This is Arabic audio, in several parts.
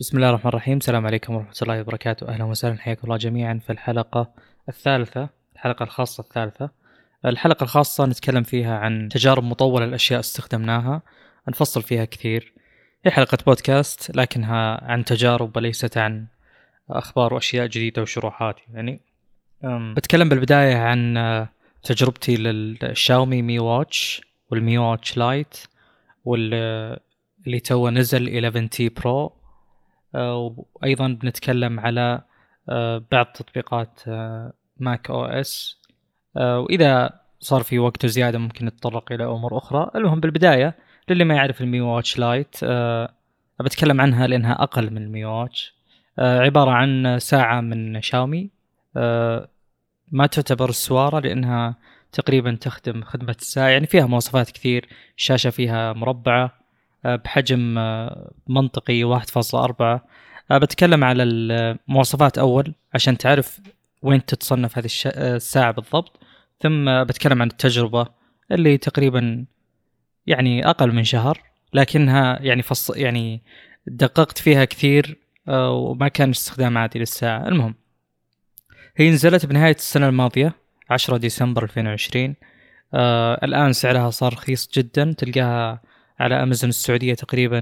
بسم الله الرحمن الرحيم. السلام عليكم ورحمة الله وبركاته. أهلا وسهلا. حياكم الله جميعا في الحلقة الثالثة الحلقة الخاصة الثالثة. الحلقة الخاصة نتكلم فيها عن تجارب مطولة الأشياء استخدمناها. نفصل فيها كثير. هي حلقة بودكاست لكنها عن تجارب وليست عن أخبار وأشياء جديدة وشروحات. يعني بتكلم بالبداية عن تجربتي للشاومي Mi Watch وال Mi Watch Lite واللي تو نزل 11T Pro. وأيضا بنتكلم على آه، بعض تطبيقات macOS. وإذا صار في وقت زيادة ممكن نتطرق إلى أمور أخرى. المهم بالبداية للي ما يعرف ال Mi Watch Lite بتكلم عنها لأنها أقل من ال Mi Watch. آه، عبارة عن ساعة من شاومي. آه، ما تعتبر السواره لأنها تقريبا تخدم خدمة الساعة يعني فيها مواصفات كثير. الشاشه فيها مربعة. آه، بحجم آه، منطقي 1.4 آه، بتكلم على المواصفات أول عشان تعرف وين تتصنف هذه الساعة بالضبط. ثم بتكلم عن التجربة اللي تقريبا يعني أقل من شهر لكنها يعني فص يعني دققت فيها كثير وما كان استخدام عادي للساعة. المهم هي نزلت بنهاية السنة الماضية 10 ديسمبر 2020 آه الآن سعرها صار رخيص جدا تلقاها على أمازون السعودية تقريبا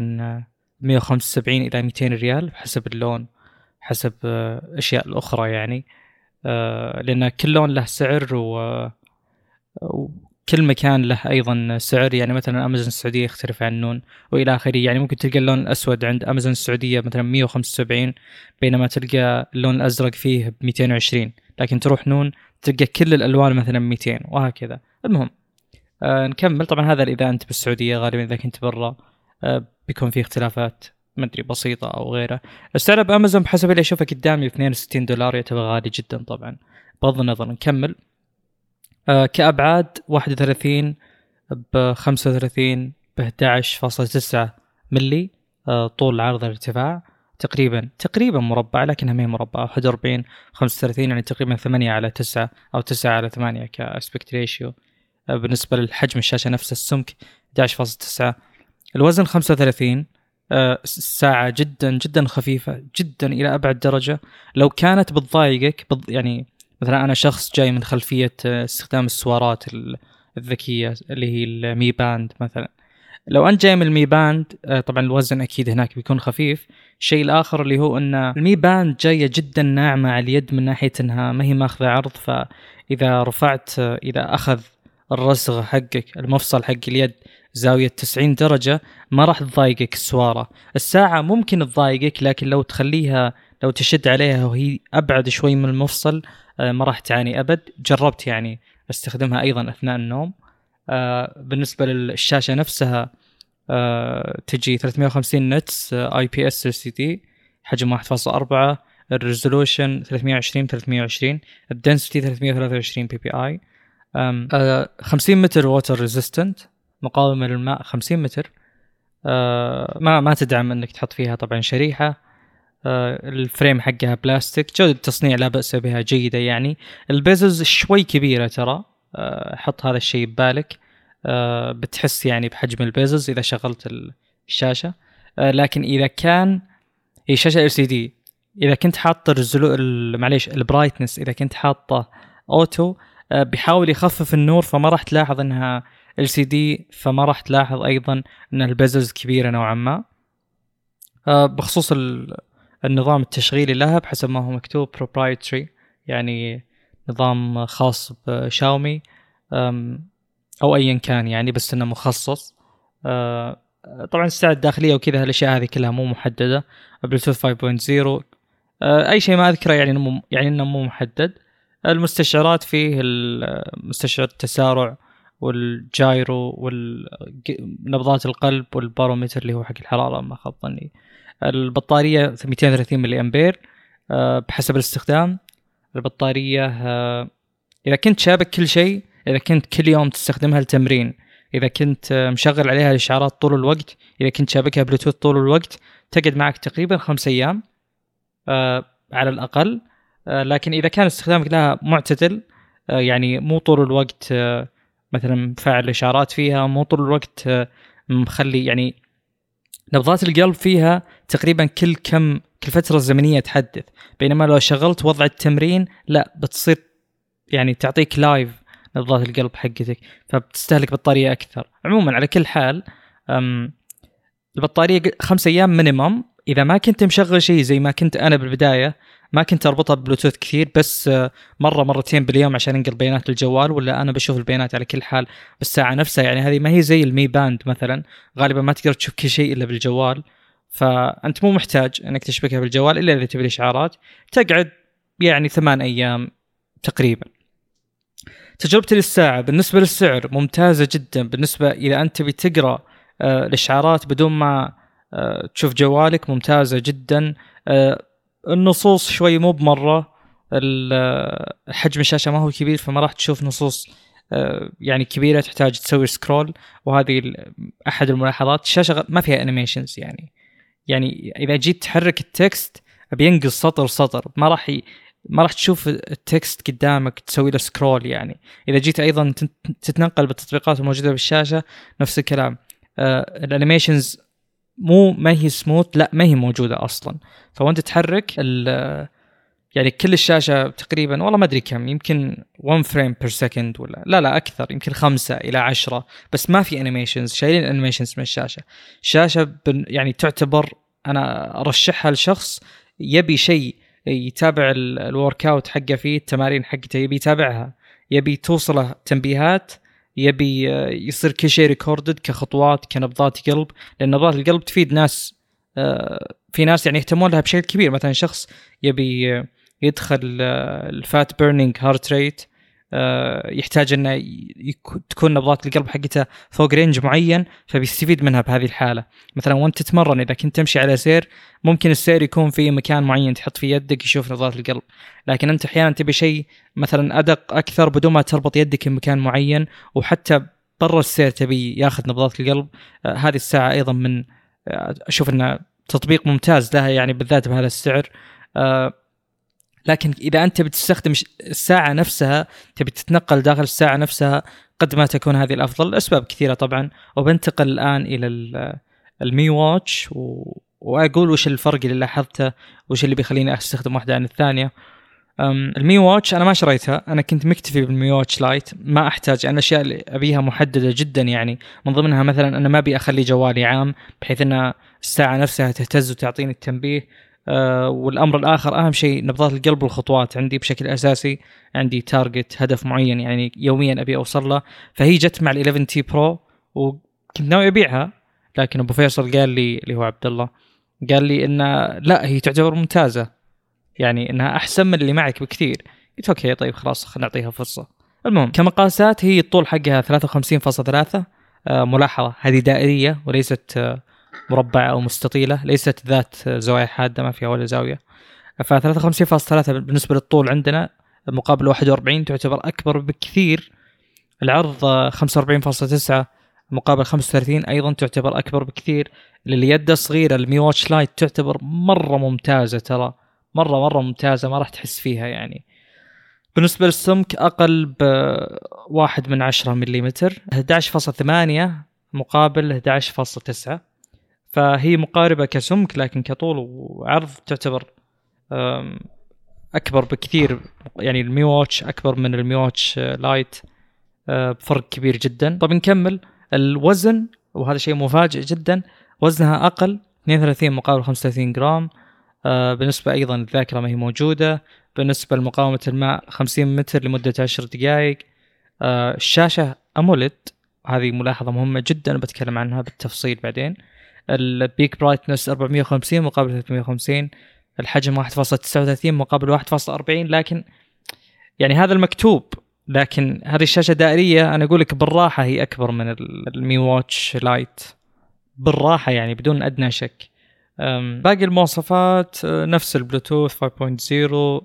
175 إلى 200 ريال حسب اللون حسب آه، الأخرى يعني. آه، لأن كل لون له سعر و وكل مكان له أيضا سعر. يعني مثلا أمازون السعودية يختلف عن نون وإلى آخره. يعني ممكن تلقى اللون الأسود عند أمازون السعودية مثلا 175 بينما تلقى اللون الأزرق فيه ب 220 لكن تروح نون تلقى كل الألوان مثلا 200 وهكذا. المهم آه نكمل. طبعا هذا إذا أنت بالسعودية غالبا إذا كنت برا آه بيكون في اختلافات ما أدري بسيطة أو غيره. السعر بامازون بحسب اللي أشوفه قدامي 62 دولار يعتبر غالي جدا طبعا. بغض النظر نكمل. آه كأبعاد 31 ب 35 ب 11.9 ملي آه طول عرض الارتفاع. تقريبا تقريبا مربع لكنها ما هي مربعة 41 35 يعني تقريبا 8 على 9 أو 9 على 8 كأسبكت ريشيو. بالنسبة للحجم الشاشة نفسه السمك 11.9 الوزن 35 الساعة جدا جدا خفيفة جدا إلى أبعد درجة. لو كانت بتضايقك يعني مثلا أنا شخص جاي من خلفية آه، استخدام السوارات الذكية اللي هي ال Mi Band مثلا. لو أنت جاي من ال Mi Band آه، طبعا الوزن أكيد هناك بيكون خفيف. الشيء الآخر اللي هو أن ال Mi Band جاية جدا ناعمة على اليد من ناحية أنها ما هي ماخذة عرض فإذا رفعت آه، إذا أخذ الرسغ حقك المفصل حق اليد زاوية 90 درجة ما راح تضايقك السوارة. الساعة ممكن تضايقك لكن لو تخليها لو تشد عليها وهي أبعد شوي من المفصل آه، ما راح تعاني أبد. جربت يعني أستخدمها أيضا أثناء النوم. آه، بالنسبة للشاشة نفسها آه، تجي 350 نتس اي بي اس ال سي دي حجم 1.4 ال resolution 320 320 ال density 323 PPI 50 متر water resistant مقاومة للماء 50 متر. أه ما ما تدعم إنك تحط فيها طبعا شريحة. أه ال frame حقها بلاستيك جودة التصنيع لا بأس بها جيدة يعني. ال bezels شوي كبيرة ترى. حط هذا الشيء ببالك. بتحس يعني بحجم ال bezels إذا شغلت الشاشة. لكن إذا كان هي شاشة LCD إذا كنت حاطة معليش ال brightness إذا كنت حاطة auto آه، بيحاول يخفف النور فما راح تلاحظ إنها LCD فما راح تلاحظ أيضا إن ال bezels كبيرة نوعا ما. آه، بخصوص النظام التشغيلي لها بحسب ما هو مكتوب proprietary يعني نظام خاص بشاومي أو ايا كان يعني بس إنه مخصص. آه، طبعا الساعة الداخلية وكذا الاشياء هذه كلها مو محددة. بلوتوث 5.0 أي شيء ما أذكره يعني يعني إنه مو محدد. المستشعرات فيه مستشعر التسارع وال gyro ونبضات القلب وال barometer اللي هو حق الحرارة ما خاب ظني. البطارية 230 ملي أمبير آه، بحسب الاستخدام. البطارية آه، إذا كنت شابك كل شيء إذا كنت كل يوم تستخدمها للتمرين إذا كنت آه، مشغل عليها الإشعارات طول الوقت إذا كنت شابكها بلوتوث طول الوقت تقعد معك تقريبا خمس أيام على الأقل. لكن إذا كان استخدامك لها معتدل آه، يعني مو طول الوقت آه، مثلا مفعل الإشارات فيها مو طول الوقت مخلي يعني نبضات القلب فيها تقريبا كل كم كل فترة زمنية تحدث. بينما لو شغلت وضع التمرين لا بتصير يعني تعطيك لايف نبضات القلب حقتك فبتستهلك بطارية أكثر. عموما على كل حال البطارية خمس أيام minimum إذا ما كنت مشغل شيء زي ما كنت أنا بالبداية ما كنت أربطها ببلوتوث كثير بس مرة مرتين باليوم عشان أنقل بيانات الجوال ولا أنا بشوف البيانات على كل حال بالساعة نفسها. يعني هذه ما هي زي ال Mi Band مثلا غالبا ما تقدر تشوف كل شيء إلا بالجوال. فأنت مو محتاج أنك تشبكها بالجوال إلا إذا تبي الإشعارات. تقعد يعني ثمان أيام تقريبا. تجربتي للساعة بالنسبة للسعر ممتازة جدا. بالنسبة إذا أنت تبي تقرأ آه، الإشعارات بدون ما آه، تشوف جوالك ممتازة جدا. آه، النصوص شوي مو بمرة. حجم الشاشة ما هو كبير فما راح تشوف نصوص يعني كبيرة تحتاج تسوي scroll وهذه أحد الملاحظات. الشاشة ما فيها animations يعني. يعني إذا جيت تحرك ال text بينقص سطر سطر. ما راح ما راح تشوف ال text قدامك تسوي له scroll يعني. إذا جيت أيضا تتنقل بالتطبيقات الموجودة بالشاشة نفس الكلام. آه ال animations مو ما هي سموث لا ما هي موجودة أصلا. فوانت تحرك يعني كل الشاشة تقريبا والله ما أدري كم يمكن 1 frame per second ولا لا لا أكثر يمكن خمسة إلى عشرة. بس ما في animations شايلين animations من الشاشة. الشاشة يعني تعتبر أنا أرشحها لشخص يبي شيء يتابع ال workout حقه فيه التمارين حقته يبي يتابعها يبي توصله تنبيهات. يبي يصير كل شيء recorded كخطوات كنبضات قلب لأن نبضات القلب تفيد ناس آه، في ناس يعني يهتمون لها بشكل كبير. مثلا شخص يبي يدخل ال fat burning heart rate آه، يحتاج إنه تكون نبضات القلب حقته فوق range معين فبيستفيد منها بهذه الحالة. مثلا وأنت تتمرن إذا كنت تمشي على سير ممكن السير يكون في مكان معين تحط فيه يدك يشوف نبضات القلب. لكن أنت أحيانا تبي شيء مثلا أدق أكثر بدون ما تربط يدك بمكان معين وحتى برا السير تبي ياخذ نبضات القلب آه هذه الساعة أيضا من آه أشوف إنه تطبيق ممتاز لها يعني بالذات بهذا السعر. آه لكن إذا أنت بتستخدم الساعة نفسها تبي تتنقل داخل الساعة نفسها قد ما تكون هذه الأفضل. اسباب كثيرة طبعا. وبنتقل الآن إلى المي واتش و... وأقول وش الفرق اللي لاحظته وش اللي بيخليني أستخدم واحدة عن الثانية. المي واتش أنا ما شريتها. أنا كنت مكتفي بالمي واتش لايت ما أحتاج. أنا الاشياء اللي أبيها محددة جدا يعني. من ضمنها مثلا أنا ما أبي أخلي جوالي عام بحيث إن الساعة نفسها تهتز وتعطيني التنبيه. والأمر الآخر أهم شيء نبضات القلب والخطوات. عندي بشكل أساسي عندي target هدف معين يعني يوميا أبي أوصل له. فهي جت مع ال 11 تي برو وكنت ناوي أبيعها لكن أبو فيصل قال لي اللي هو عبد الله قال لي ان لا هي تعتبر ممتازة. يعني إنها أحسن من اللي معك بكثير. قلت okay طيب خلاص خلينا نعطيها فرصة. المهم كمقاسات هي الطول حقها 53.3 آه، ملاحظة هذه دائرية وليست آه، مربعة أو مستطيلة ليست ذات زوايا حادة ما فيها ولا زاوية. ف 53.3 بالنسبة للطول عندنا مقابل 41 تعتبر أكبر بكثير. العرض 45.9 مقابل 35 أيضا تعتبر أكبر بكثير. لليد الصغيرة المي واتش لايت تعتبر مرة ممتازة ترى. مرة مرة ممتازة ما راح تحس فيها يعني. بالنسبة للسمك أقل ب 1 من 10 ملم 11.8 مقابل 11.9 فهي مقاربة كسمك لكن كطول وعرض تعتبر أكبر بكثير. يعني المي واتش أكبر من المي واتش لايت أه، بفرق كبير جدا. طب نكمل. الوزن وهذا شيء مفاجئ جدا وزنها أقل 32 مقابل 35 جرام. أه، بالنسبة أيضا الذاكرة ما هي موجودة. بالنسبة لمقاومة الماء 50 متر لمدة 10 دقائق. أه، الشاشة AMOLED هذه ملاحظة مهمة جدا بتكلم عنها بالتفصيل بعدين. ال peak brightness 450 مقابل 350 الحجم 1.39 مقابل 1.40 لكن يعني هذا المكتوب لكن هذه الشاشة دائرية أنا أقول لك بالراحة هي أكبر من المي واتش لايت. بالراحة يعني بدون أدنى شك. باقي المواصفات نفس البلوتوث 5.0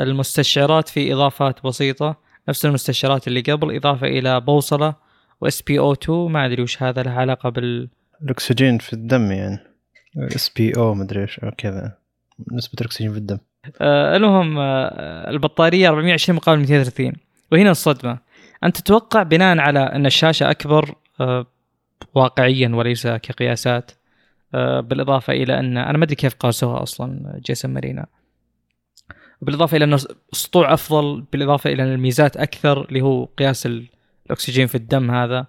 المستشعرات في إضافات بسيطة نفس المستشعرات اللي قبل إضافة إلى بوصلة و SpO 2 ما أدري وش هذا له علاقة بال الأكسجين في الدم يعني. SpO مدري إيش أو كذا. نسبة الأكسجين في الدم. آه المهم آه البطارية 420 مقابل 230 وهنا الصدمة. أنت تتوقع بناء على أن الشاشة أكبر آه واقعيا وليس كقياسات آه، بالإضافة إلى أن أنا ما أدري كيف قاسوها أصلا جيسون مارينا. بالإضافة إلى انه سطوع أفضل بالإضافة إلى أن الميزات أكثر اللي هو قياس الأكسجين في الدم هذا.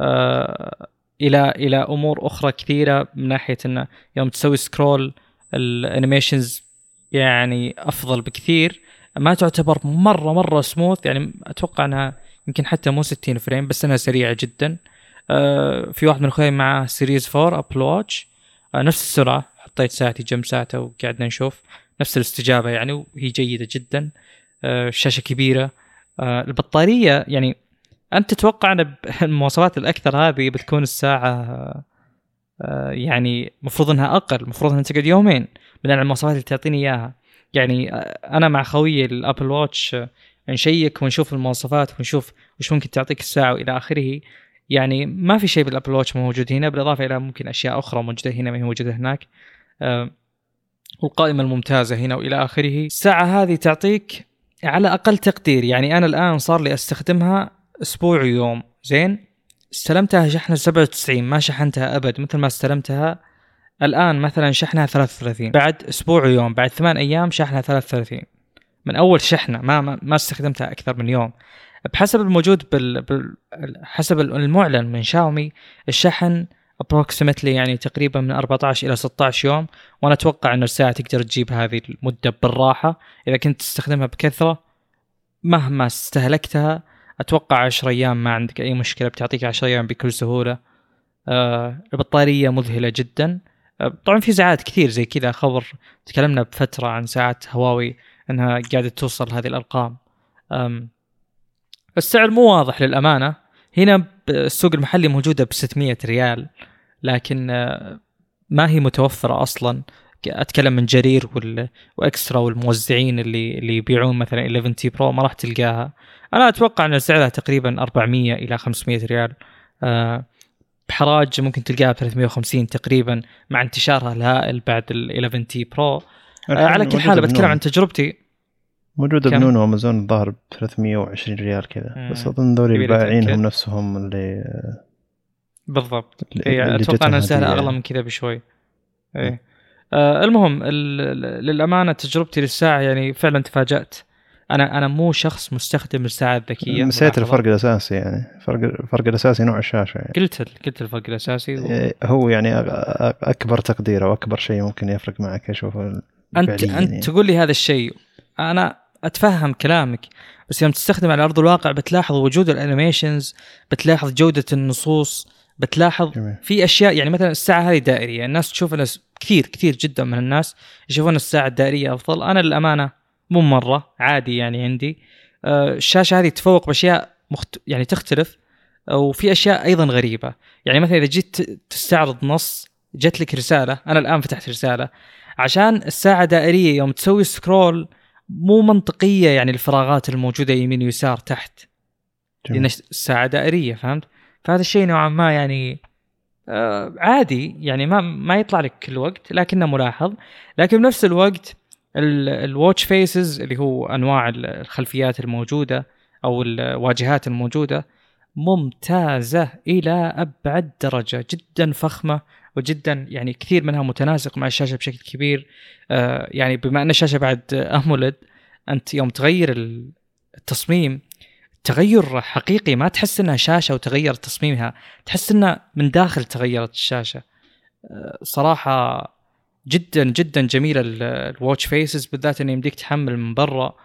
آه، إلى إلى أمور أخرى كثيرة من ناحية إنه يوم تسوي scroll ال animations يعني أفضل بكثير. ما تعتبر مرة مرة سموث يعني أتوقع إنها يمكن حتى مو 60 frame بس إنها سريعة جدا. آه، في واحد من أخوي معه Series 4 Apple Watch نفس السرعة حطيت ساعتي جنب ساعته وقعدنا نشوف. نفس الاستجابة يعني وهي جيدة جدا. الشاشه آه، كبيرة. آه، البطارية يعني أنت تتوقع أن المواصفات الأكثر هذه بتكون الساعة يعني المفروض إنها أقل المفروض إنها تقعد يومين بناء على المواصفات اللي تعطيني إياها. يعني أنا مع خويي الأبل واتش نشيك ونشوف المواصفات ونشوف وش ممكن تعطيك الساعة وإلى آخره. يعني ما في شيء بالأبل واتش موجود هنا بالإضافة إلى ممكن أشياء أخرى موجودة هنا ما هي موجودة هناك. آه، والقائمة الممتازة هنا وإلى آخره. الساعة هذه تعطيك على أقل تقدير. يعني أنا الآن صار لي أستخدمها أسبوع ويوم. زين؟ استلمتها شحنة 97 ما شحنتها أبد. مثل ما استلمتها الآن مثلا شحنها 33 بعد أسبوع ويوم بعد ثمان أيام شحنها 33 من أول شحنة ما ما, استخدمتها أكثر من يوم. بحسب الموجود بال... بال... حسب المعلن من شاومي الشحن approximately يعني تقريبا من 14 إلى 16 يوم وأنا أتوقع إن الساعة تقدر تجيب هذه المدة بالراحة. إذا كنت تستخدمها بكثرة مهما استهلكتها أتوقع 10 أيام ما عندك أي مشكلة بتعطيك 10 أيام بكل سهولة. آه البطارية مذهلة جدا. آه طبعا في ساعات كثير زي كذا خبر تكلمنا بفترة عن ساعات هواوي إنها قاعدة توصل هذه الأرقام. السعر مو واضح للأمانة. هنا السوق المحلي موجودة ب 600 ريال لكن آه، ما هي متوفرة أصلا. أتكلم من جرير وال... وإكسترا والموزعين اللي اللي يبيعون مثلا 11 تي برو ما راح تلقاها. أنا أتوقع أن سعرها تقريبا 400 إلى 500 ريال. أه بحراج ممكن تلقاها ب 350 تقريبا مع انتشارها الهائل بعد ال 11 تي برو. أه على كل حال بتكلم عن تجربتي. موجودة بنون وأمازون الظاهر ب 320 ريال كذا بس أظن ذولي بايعينهم نفسهم اللي بالضبط. اللي أتوقع انها سعرها أغلى من كذا بشوي. اي آه المهم للأمانة تجربتي للساعة يعني فعلا تفاجأت. أنا أنا مو شخص مستخدم الساعة الذكيه نسيت الفرق الأساسي يعني الفرق الفرق الأساسي نوع الشاشة يعني. قلت قلت الفرق الأساسي و... إيه، هو يعني أكبر تقدير أو أكبر شيء ممكن يفرق معك أشوفه أنت أنت يعني. تقول لي هذا الشيء أنا أتفهم كلامك بس يوم تستخدم على أرض الواقع بتلاحظ وجود الأنيميشنز بتلاحظ جودة النصوص بتلاحظ جميل. في أشياء يعني مثلا الساعة هذه دائرية الناس تشوف أنا كثير كثير جدا من الناس يشوفون الساعة الدائرية أفضل أنا للأمانة مو مرة عادي يعني عندي. آه، الشاشة هذه تفوق بأشياء مخت... يعني تختلف وفي أشياء أيضا غريبة. يعني مثلا إذا جيت تستعرض نص جت لك رسالة أنا الآن فتحت رسالة. عشان الساعة دائرية يوم تسوي سكرول مو منطقية يعني الفراغات الموجودة يمين ويسار تحت. لأن الساعة دائرية فهمت؟ فهذا الشيء نوعا ما يعني آه عادي. يعني ما ما يطلع لك كل وقت لكنه ملاحظ. لكن بنفس الوقت الواتش فيسز اللي هو أنواع الخلفيات الموجودة أو الواجهات الموجودة ممتازة إلى أبعد درجة جدا فخمة وجدا يعني كثير منها متناسق مع الشاشة بشكل كبير. آه يعني بما أن الشاشة بعد أمولد أنت يوم تغير التصميم تغير حقيقي ما تحس إنها شاشة وتغير تصميمها تحس إنها من داخل تغيرت الشاشة. آه صراحة جدا جدا جميلة ال watch faces بالذات انه يمديك تحمل من برا.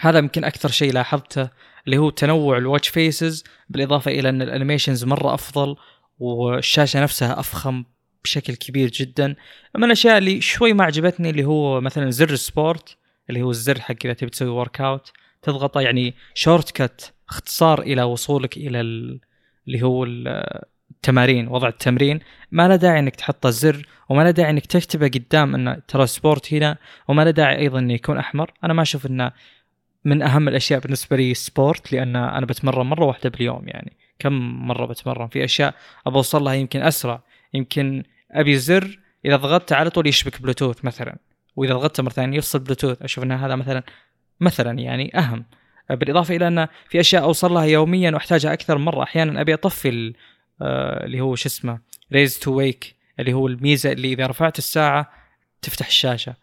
هذا يمكن أكثر شيء لاحظته اللي هو تنوع ال watch faces بالإضافة إلى إن ال animations مرة أفضل والشاشة نفسها أفخم بشكل كبير جدا. من الأشياء اللي شوي ما عجبتني اللي هو مثلا زر ال sport اللي هو الزر حق إذا تبي تسوي workout تضغطه يعني shortcut اختصار إلى وصولك إلى اللي هو التمارين وضع التمرين. ما له داعي إنك تحط الزر وما له داعي إنك تكتبه قدام إنه ترى sport هنا وما له داعي أيضا إنه يكون أحمر. أنا ما أشوف إنه من أهم الأشياء بالنسبة لي sport لأن أنا بتمرن مرة واحدة باليوم يعني. كم مرة بتمرن؟ في أشياء ابى أوصل لها يمكن أسرع. يمكن أبي زر إذا ضغطت على طول يشبك بلوتوث مثلا وإذا ضغطت مرة ثانية يفصل بلوتوث. أشوف إن هذا مثلا مثلا يعني أهم. بالإضافة إلى إن في أشياء أوصل لها يوميا وأحتاجها أكثر مرة أحيانا أبي أطفي اللي هو شو اسمه raise to wake اللي هو الميزة اللي إذا رفعت الساعة تفتح الشاشة.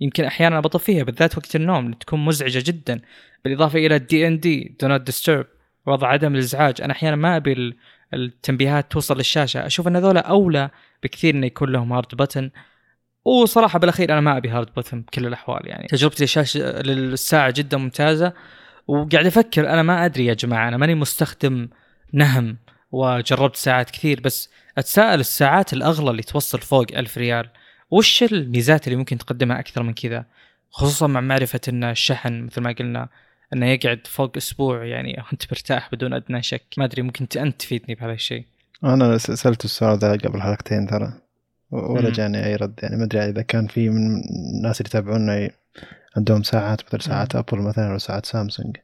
يمكن أحيانا بطفيها بالذات وقت النوم تكون مزعجة جدا. بالإضافة إلى ال DND do not disturb وضع عدم الإزعاج. أنا أحيانا ما أبي التنبيهات توصل للشاشة. أشوف إن هذول أولى بكثير إنه يكون لهم hard button وصراحة بالأخير أنا ما أبي hard button بكل الأحوال يعني تجربتي للشاشه للساعة جدا ممتازة. وقاعد أفكر أنا ما أدري يا جماعة أنا ماني مستخدم نهم. وجربت ساعات كثير بس أتساءل الساعات الأغلى اللي توصل فوق ألف ريال. وش الميزات اللي ممكن تقدمها أكثر من كذا؟ خصوصا مع معرفة إن الشحن مثل ما قلنا إنه يقعد فوق أسبوع يعني وأنت مرتاح بدون أدنى شك. ما أدري ممكن أنت تفيدني بهذا الشيء. أنا سألت السؤال ذا قبل حلقتين ترى ولا جاني أي رد يعني ما أدري إذا كان في من الناس اللي يتابعونا عندهم ساعات مثل ساعات أبل مثلا أو ساعات سامسونج.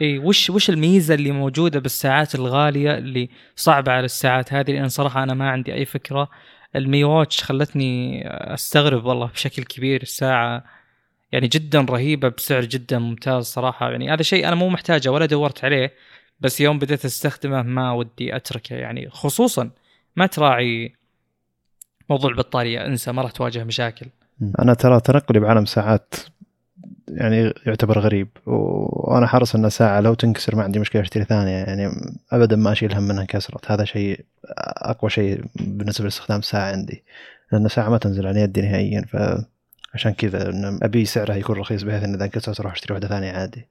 اي وش وش الميزة اللي موجودة بالساعات الغالية اللي صعبة على الساعات هذه؟ لأن صراحة أنا ما عندي أي فكرة. المي واتش خلتني أستغرب والله بشكل كبير. الساعة يعني جدا رهيبة بسعر جدا ممتاز صراحة. يعني هذا شيء أنا مو محتاجه ولا دورت عليه بس يوم بديت أستخدمه ما ودي أتركه. يعني خصوصا ما تراعي موضوع البطارية أنسى ما راح تواجه مشاكل. أنا ترى تنقلي بعالم ساعات يعني يعتبر غريب. وأنا حرص ان ساعة لو تنكسر ما عندي مشكلة أشتري ثانية يعني ابدا ما اشيل هم منها انكسرت هذا شيء أقوى شيء بالنسبة لاستخدام الساعة عندي. لأن الساعة ما تنزل عن يدي نهائيا فعشان كذا أبي سعرها يكون رخيص بحيث إن إذا انكسرت أروح أشتري واحدة ثانية عادي.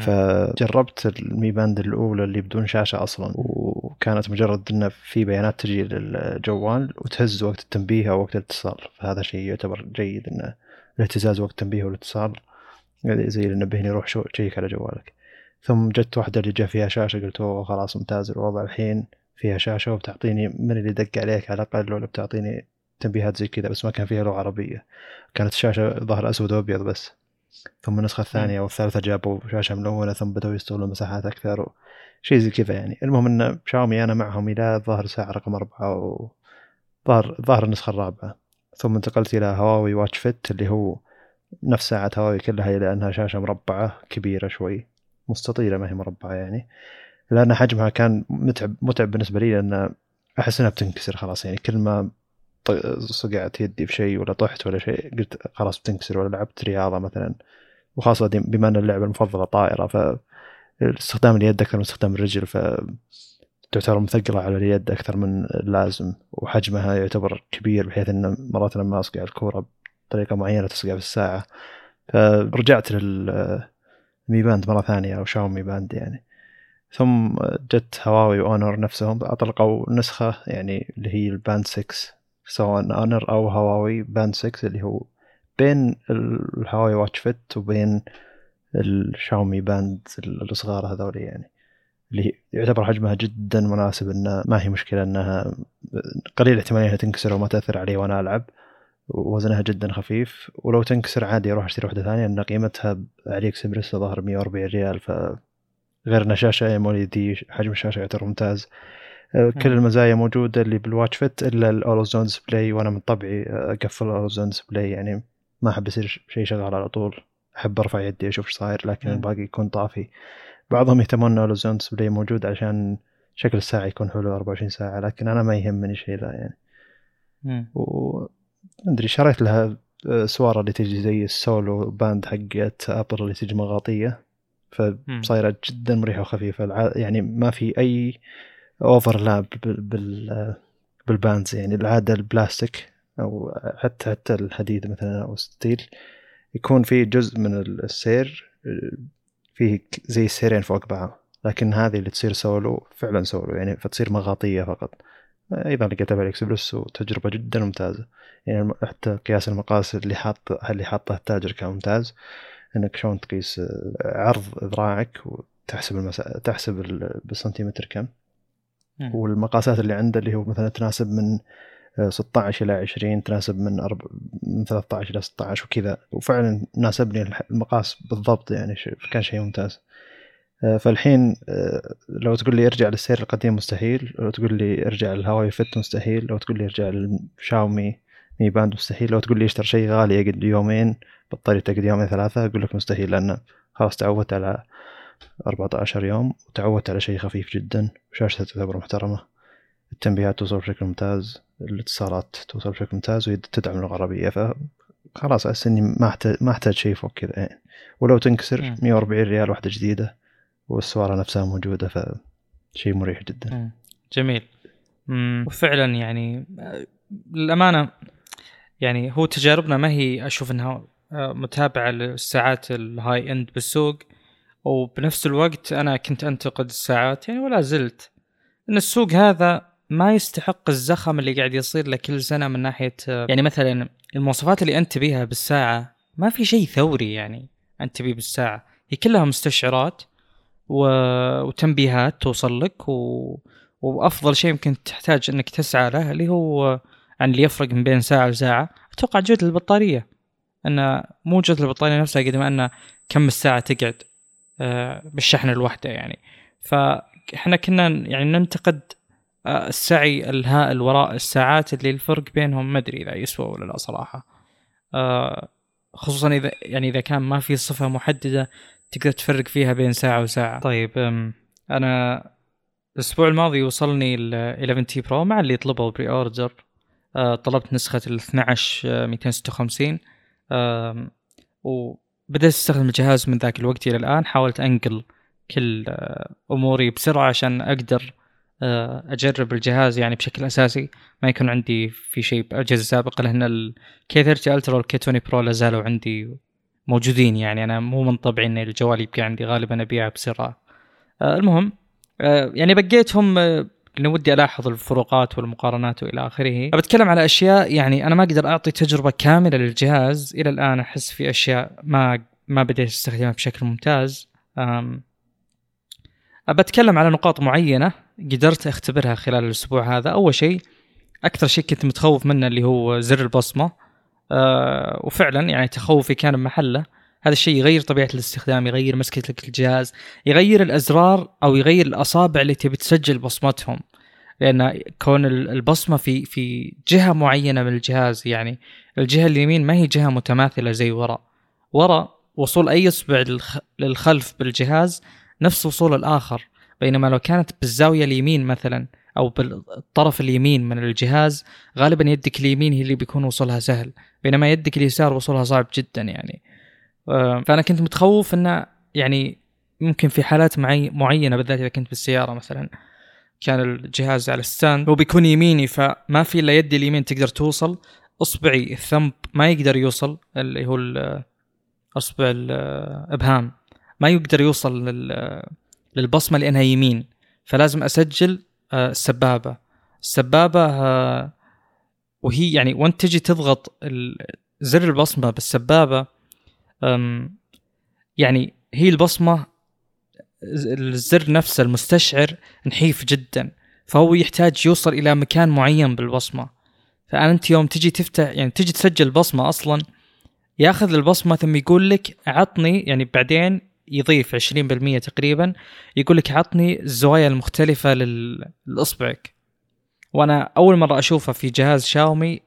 فجربت ال Mi Band الأولى اللي بدون شاشة أصلا. وكانت مجرد انه في بيانات تجي للجوال وتهز وقت التنبيه أو وقت الاتصال. فهذا شيء يعتبر جيد إنه الاهتزاز وقت التنبيه والاتصال. زي اللي نبهني روح شو تشيك على جوالك. ثم جت واحدة اللي جاء فيها شاشة قلت أوه خلاص ممتاز الوضع الحين فيها شاشة وبتعطيني من اللي دق عليك على الأقل ولا بتعطيني تنبيهات زي كذا بس ما كان فيها لغة عربية. كانت الشاشة ظهر أسود وأبيض بس. ثم النسخة الثانية والثالثة جابوا شاشة ملونة ثم بدأوا يستغلوا مساحات أكثر. شيء زي كذا يعني. المهم إن شاومي أنا معهم إلى الظاهر ساعه رقم أربعة و ظهر ظهر النسخة الرابعة. ثم انتقلت إلى هواوي واتش فيت اللي هو نفس ساعة هواوي كلها إلى أنها شاشة مربعة كبيرة شوي مستطيلة ما هي مربعة يعني. لأن حجمها كان متعب متعب بالنسبة لي لأن أحس إنها بتنكسر خلاص يعني. كل ما صقعت يدي في شيء ولا طحت ولا شيء قلت خلاص بتنكسر. ولا لعبت رياضة مثلا وخاصة بما أن اللعبة المفضلة طائرة فاستخدام اليد أكثر من استخدام الرجل ف تعتبر مثقلة على اليد أكثر من اللازم وحجمها يعتبر كبير بحيث أن مرات لما أصقع الكورة بطريقة معينة تصقع في الساعة. فرجعت لل Mi Band مرة ثانية أو شاومي Band يعني. ثم جت هواوي و Honor نفسهم أطلقوا نسخة يعني اللي هي ال Band 6 سواء Honor أو هواوي Band 6 اللي هو بين الهواوي Watch Fit وبين الشاومي Band الصغار هذول يعني. اللي يعتبر حجمها جدا مناسب إنه ما هي مشكلة إنها قليل احتمال إنها تنكسر وما تأثر علي وأنا ألعب ووزنها جدا خفيف. ولو تنكسر عادي أروح اشتري واحدة ثانية لأن قيمتها AliExpress ظهر 140 ريال ف غير انها شاشه دي حجم الشاشة يعتبر ممتاز. كل المزايا موجودة اللي بال Watch Fit إلا ال always-on display وأنا من طبعي أقفل ال always-on display يعني ما أحب يصير شيء شغال على طول. أحب أرفع يدي أشوف إيش صاير لكن الباقي يكون طافي. بعضهم يهتمون ان ال always-on display موجود عشان شكل الساعة يكون حلو 24 ساعة لكن أنا ما يهمني شيء ذا يعني. و... أدري شريت لها سوارة اللي تجي زي ال solo band حقت Apple اللي تجي مطاطية فصايرة جدا مريحة وخفيفة. يعني ما في أي overlap بال بال bands يعني. العادة البلاستيك أو حتى حتى الحديد مثلا أو steel يكون في جزء من السير فيه زي السيرين فوق بعض لكن هذه اللي تصير سولو فعلا سولو يعني فتصير مطاطية فقط. أيضا لقيتها ب AliExpress وتجربة جدا ممتازة. يعني حتى قياس المقاس اللي حاط اللي حاطه التاجر كان ممتاز. إنك شلون تقيس آه، عرض ذراعك وتحسب المسا... تحسب بالسنتيمتر كم. والمقاسات اللي عنده اللي هو مثلا تناسب من 16 آه، إلى 20 تناسب من أرب... من 13 إلى 16 وكذا. وفعلا ناسبني المقاس بالضبط يعني كان شيء ممتاز. آه، فالحين آه، لو تقول لي ارجع للسير القديم مستحيل. لو تقول لي ارجع للهواوي Fit مستحيل. لو تقول لي ارجع للشاومي Mi Band مستحيل. لو تقول لي اشتر شيء غالي يقعد يومين بطارية تقعد يومين ثلاثة أقول لك مستحيل. لأن خلاص تعودت على 14 يوم وتعودت على شيء خفيف جدا وشاشته تعتبر محترمة. التنبيهات توصل بشكل ممتاز. الاتصالات توصل بشكل ممتاز وتدعم اللغة العربية فخلاص أحس إني ما احتاج ما أحتاج شيء فوق كذا يعني ولو تنكسر مم. 140 ريال واحدة جديدة والسواره نفسها موجودة فشيء مريح جدا مم. جميل مم. وفعلا يعني للأمانة يعني هو تجاربنا ما هي أشوف إنها آه، متابعة للساعات الهاي إند بالسوق وبنفس الوقت أنا كنت أنتقد الساعات يعني ولا زلت إن السوق هذا ما يستحق الزخم اللي قاعد يصير له كل سنة من ناحية يعني مثلا المواصفات اللي أنت تبيها بالساعة ما في شيء ثوري يعني أنت تبيه بالساعة. هي كلها مستشعرات و... وتنبيهات توصل لك و... وأفضل شيء يمكن تحتاج إنك تسعى له اللي هو عن اللي يفرق من بين ساعة وساعة. أتوقع جوده البطارية. أن مو جوده البطارية نفسها قد ما أن كم الساعة تقعد آه، بالشحن الواحدة يعني. فاحنا كنا يعني ننتقد السعي الهائل وراء الساعات اللي الفرق بينهم ما أدري إذا يسوى ولا لا صراحة. آه، خصوصا إذا يعني إذا كان ما في صفة محددة تقدر تفرق فيها بين ساعة وساعة. طيب أنا الأسبوع الماضي وصلني ال 11T Pro مع اللي طلبوا pre-order آه، طلبت نسخة ال 12 آه، 256 آم، وبدأت أستخدم الجهاز من ذاك الوقت إلى الآن حاولت أنقل كل آه، أموري بسرعة عشان أقدر أجرب الجهاز يعني بشكل أساسي. ما يكون عندي في شيء بأجهزة سابقة لأن ال K30 Ultra وال K20 Pro لا زالوا عندي موجودين. يعني أنا مو من طبعي إن الجوال يبقى عندي غالبا أبيعه بسرعة. آه، المهم آه، يعني بقيتهم آه، لاني ودي ألاحظ الفروقات والمقارنات وإلى آخره. بتكلم على أشياء يعني أنا ما أقدر أعطي تجربة كاملة للجهاز. إلى الآن أحس في أشياء ما ما بديت أستخدمها بشكل ممتاز. بتكلم على نقاط معينة. قدرت أختبرها خلال الأسبوع هذا. أول شيء أكثر شيء كنت متخوف منه اللي هو زر البصمة. أه وفعلا يعني تخوفي كان بمحله. هذا الشيء يغير طبيعة الاستخدام يغير مسكة الجهاز يغير الأزرار أو يغير الأصابع اللي تبي تسجل بصمتهم. لأن كون ال- البصمة في في جهة معينة من الجهاز يعني الجهة اليمين ما هي جهة متماثلة زي وراء وراء وصول أي أصبع للخ- للخلف بالجهاز نفس وصول الآخر. بينما لو كانت بالزاوية اليمين مثلا أو بالطرف اليمين من الجهاز غالبا يدك اليمين هي اللي بيكون وصولها سهل. بينما يدك اليسار وصولها صعب جدا يعني. آه، فأنا كنت متخوف انه يعني ممكن في حالات معي معينة بالذات إذا كنت بالسيارة مثلا كان الجهاز على الستاند. هو بيكون يميني فما في إلا يدي اليمين تقدر توصل. أصبعي الثمب ما يقدر يوصل اللي هو أصبع الابهام ما يقدر يوصل لل- للبصمة لأنها يمين. فلازم أسجل آه، السبابة. السبابة آه، وهي يعني وانت تجي تضغط زر البصمة بالسبابة يعني هي البصمة الزر نفسه المستشعر نحيف جدا. فهو يحتاج يوصل إلى مكان معين بالبصمة. فانت يوم تجي تفتح يعني تجي تسجل بصمة أصلا ياخذ البصمة ثم يقول لك عطني يعني بعدين يضيف 20% تقريبا يقول لك عطني الزوايا المختلفة لل- لأصبعك. وأنا أول مرة أشوفها في جهاز شاومي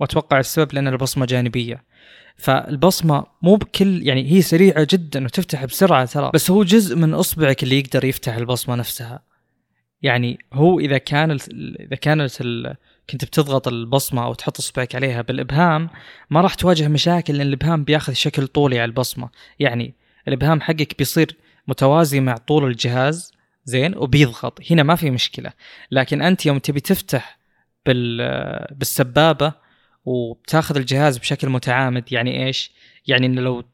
وأتوقع السبب لأن البصمة جانبية. فالبصمة مو بكل يعني هي سريعة جدا وتفتح بسرعة ترى بس هو جزء من أصبعك اللي يقدر يفتح البصمة نفسها. يعني هو إذا كان إذا كانت. كنت بتضغط البصمة أو تحط أصبعك عليها بالإبهام ما راح تواجه مشاكل لأن الإبهام بياخذ شكل طولي على البصمة. يعني الإبهام حقك بيصير متوازي مع طول الجهاز زين؟ وبيضغط. هنا ما في مشكلة. لكن أنت يوم تبي تفتح بال بالسبابة وبتاخذ الجهاز بشكل متعامد يعني إيش؟ يعني إنه لو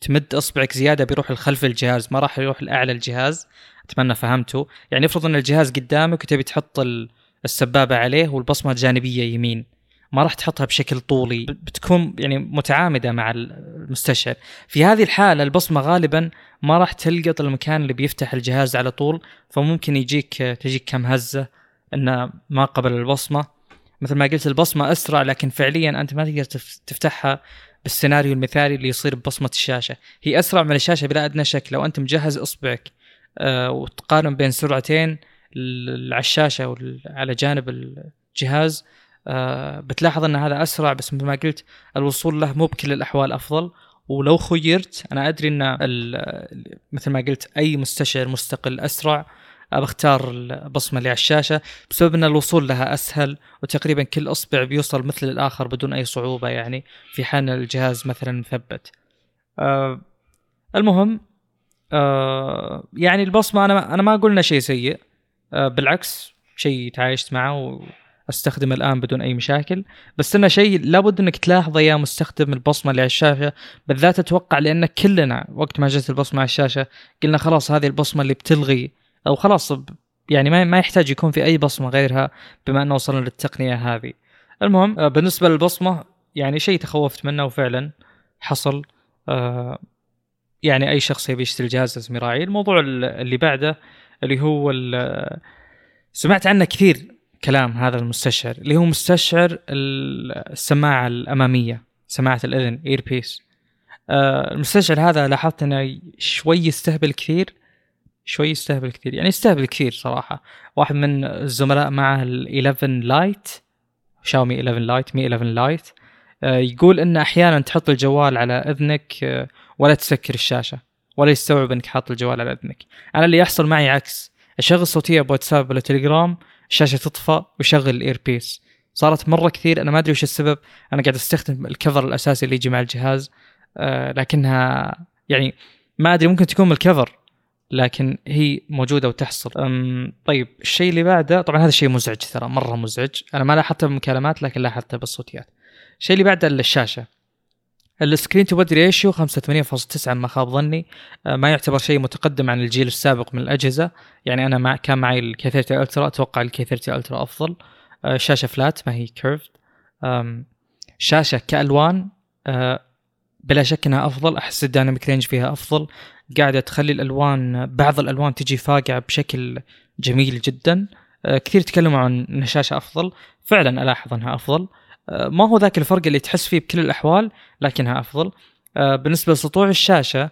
تمد إصبعك زيادة بيروح لخلف الجهاز ما راح يروح لأعلى الجهاز. أتمنى فهمته يعني افرض إن الجهاز قدامك وتبي تحط ال- السبابة عليه والبصمة جانبيه يمين. ما راح تحطها بشكل طولي بتكون يعني متعامدة مع المستشعر. في هذه الحالة البصمة غالبا ما راح تلقط المكان اللي بيفتح الجهاز على طول فممكن يجيك تجيك كم هزة إنه ما قبل البصمة. مثل ما قلت البصمة أسرع لكن فعليا أنت ما تقدر تف- تفتحها بالسيناريو المثالي اللي يصير ببصمة الشاشة. هي أسرع من الشاشة بلا أدنى شك لو أنت مجهز أصبعك آه، وتقارن بين سرعتين على الشاشة وعلى جانب الجهاز بتلاحظ إن هذا أسرع بس مثل ما قلت الوصول له مو بكل الأحوال أفضل. ولو خيرت أنا أدري إن مثل ما قلت أي مستشعر مستقل أسرع. بختار البصمة اللي على الشاشة. بسبب إن الوصول لها أسهل وتقريبا كل أصبع بيوصل مثل الآخر بدون أي صعوبة يعني في حال الجهاز مثلا مثبت. آه المهم آه يعني البصمة أنا أنا ما قلنا شيء سيء. آه بالعكس شيء تعايشت معه واستخدمه الآن بدون أي مشاكل. بس إنه شيء لابد إنك تلاحظه يا مستخدم البصمة اللي على الشاشة. بالذات أتوقع لأن كلنا وقت ما جت البصمة على الشاشة قلنا خلاص هذه البصمة اللي بتلغي. أو خلاص يعني ما ما يحتاج يكون في أي بصمة غيرها بما إنه وصلنا للتقنية هذه. المهم آه، بالنسبة للبصمة يعني شيء تخوفت منه وفعلا حصل. آه، يعني أي شخص يبي يشتري جهاز يراعيه الموضوع اللي بعده اللي هو سمعت عنه كثير. كلام هذا المستشعر اللي هو مستشعر السماعة الأمامية سماعة الإذن اير بيس آه، المستشعر هذا لاحظت إنه شوي يستهبل كثير شوي يستهبل كثير يعني يستهبل كثير صراحة. واحد من الزملاء معه ال 11 Lite شاومي 11 Lite Mi 11 Lite يقول إن أحيانا تحط الجوال على إذنك آه، ولا تسكر الشاشة ولا يستوعب إنك حاط الجوال على إذنك. أنا اللي يحصل معي عكس. اشغل صوتية بواتساب ولا تليجرام الشاشه تطفى وشغل ال earpiece صارت مرة كثير أنا ما أدري وش السبب. أنا قاعد أستخدم ال cover الأساسي اللي يجي مع الجهاز آه لكنها يعني ما أدري ممكن تكون من ال cover لكن هي موجودة وتحصل. طيب الشيء اللي بعده طبعا هذا شيء مزعج ترى مرة مزعج. أنا ما لاحظته بالمكالمات لكن لاحظته بالصوتيات. الشيء اللي بعده الشاشة. ال screen-to-body ratio 85.9 ما خاب ظني. آه، ما يعتبر شيء متقدم عن الجيل السابق من الأجهزة. يعني أنا مع كان معي ال K30 Ultra أتوقع ال K30 Ultra أفضل. آه، شاشة flat ما هي curved شاشة كألوان آه، بلا شك إنها أفضل. أحس ال dynamic range فيها أفضل. قاعدة تخلي الألوان بعض الألوان تجي فاقعة بشكل جميل جدا. كثير تكلموا عن إن الشاشه أفضل. فعلا ألاحظ إنها أفضل. ما هو ذاك الفرق اللي تحس فيه بكل الأحوال لكنها أفضل. آه، بالنسبة لسطوع الشاشة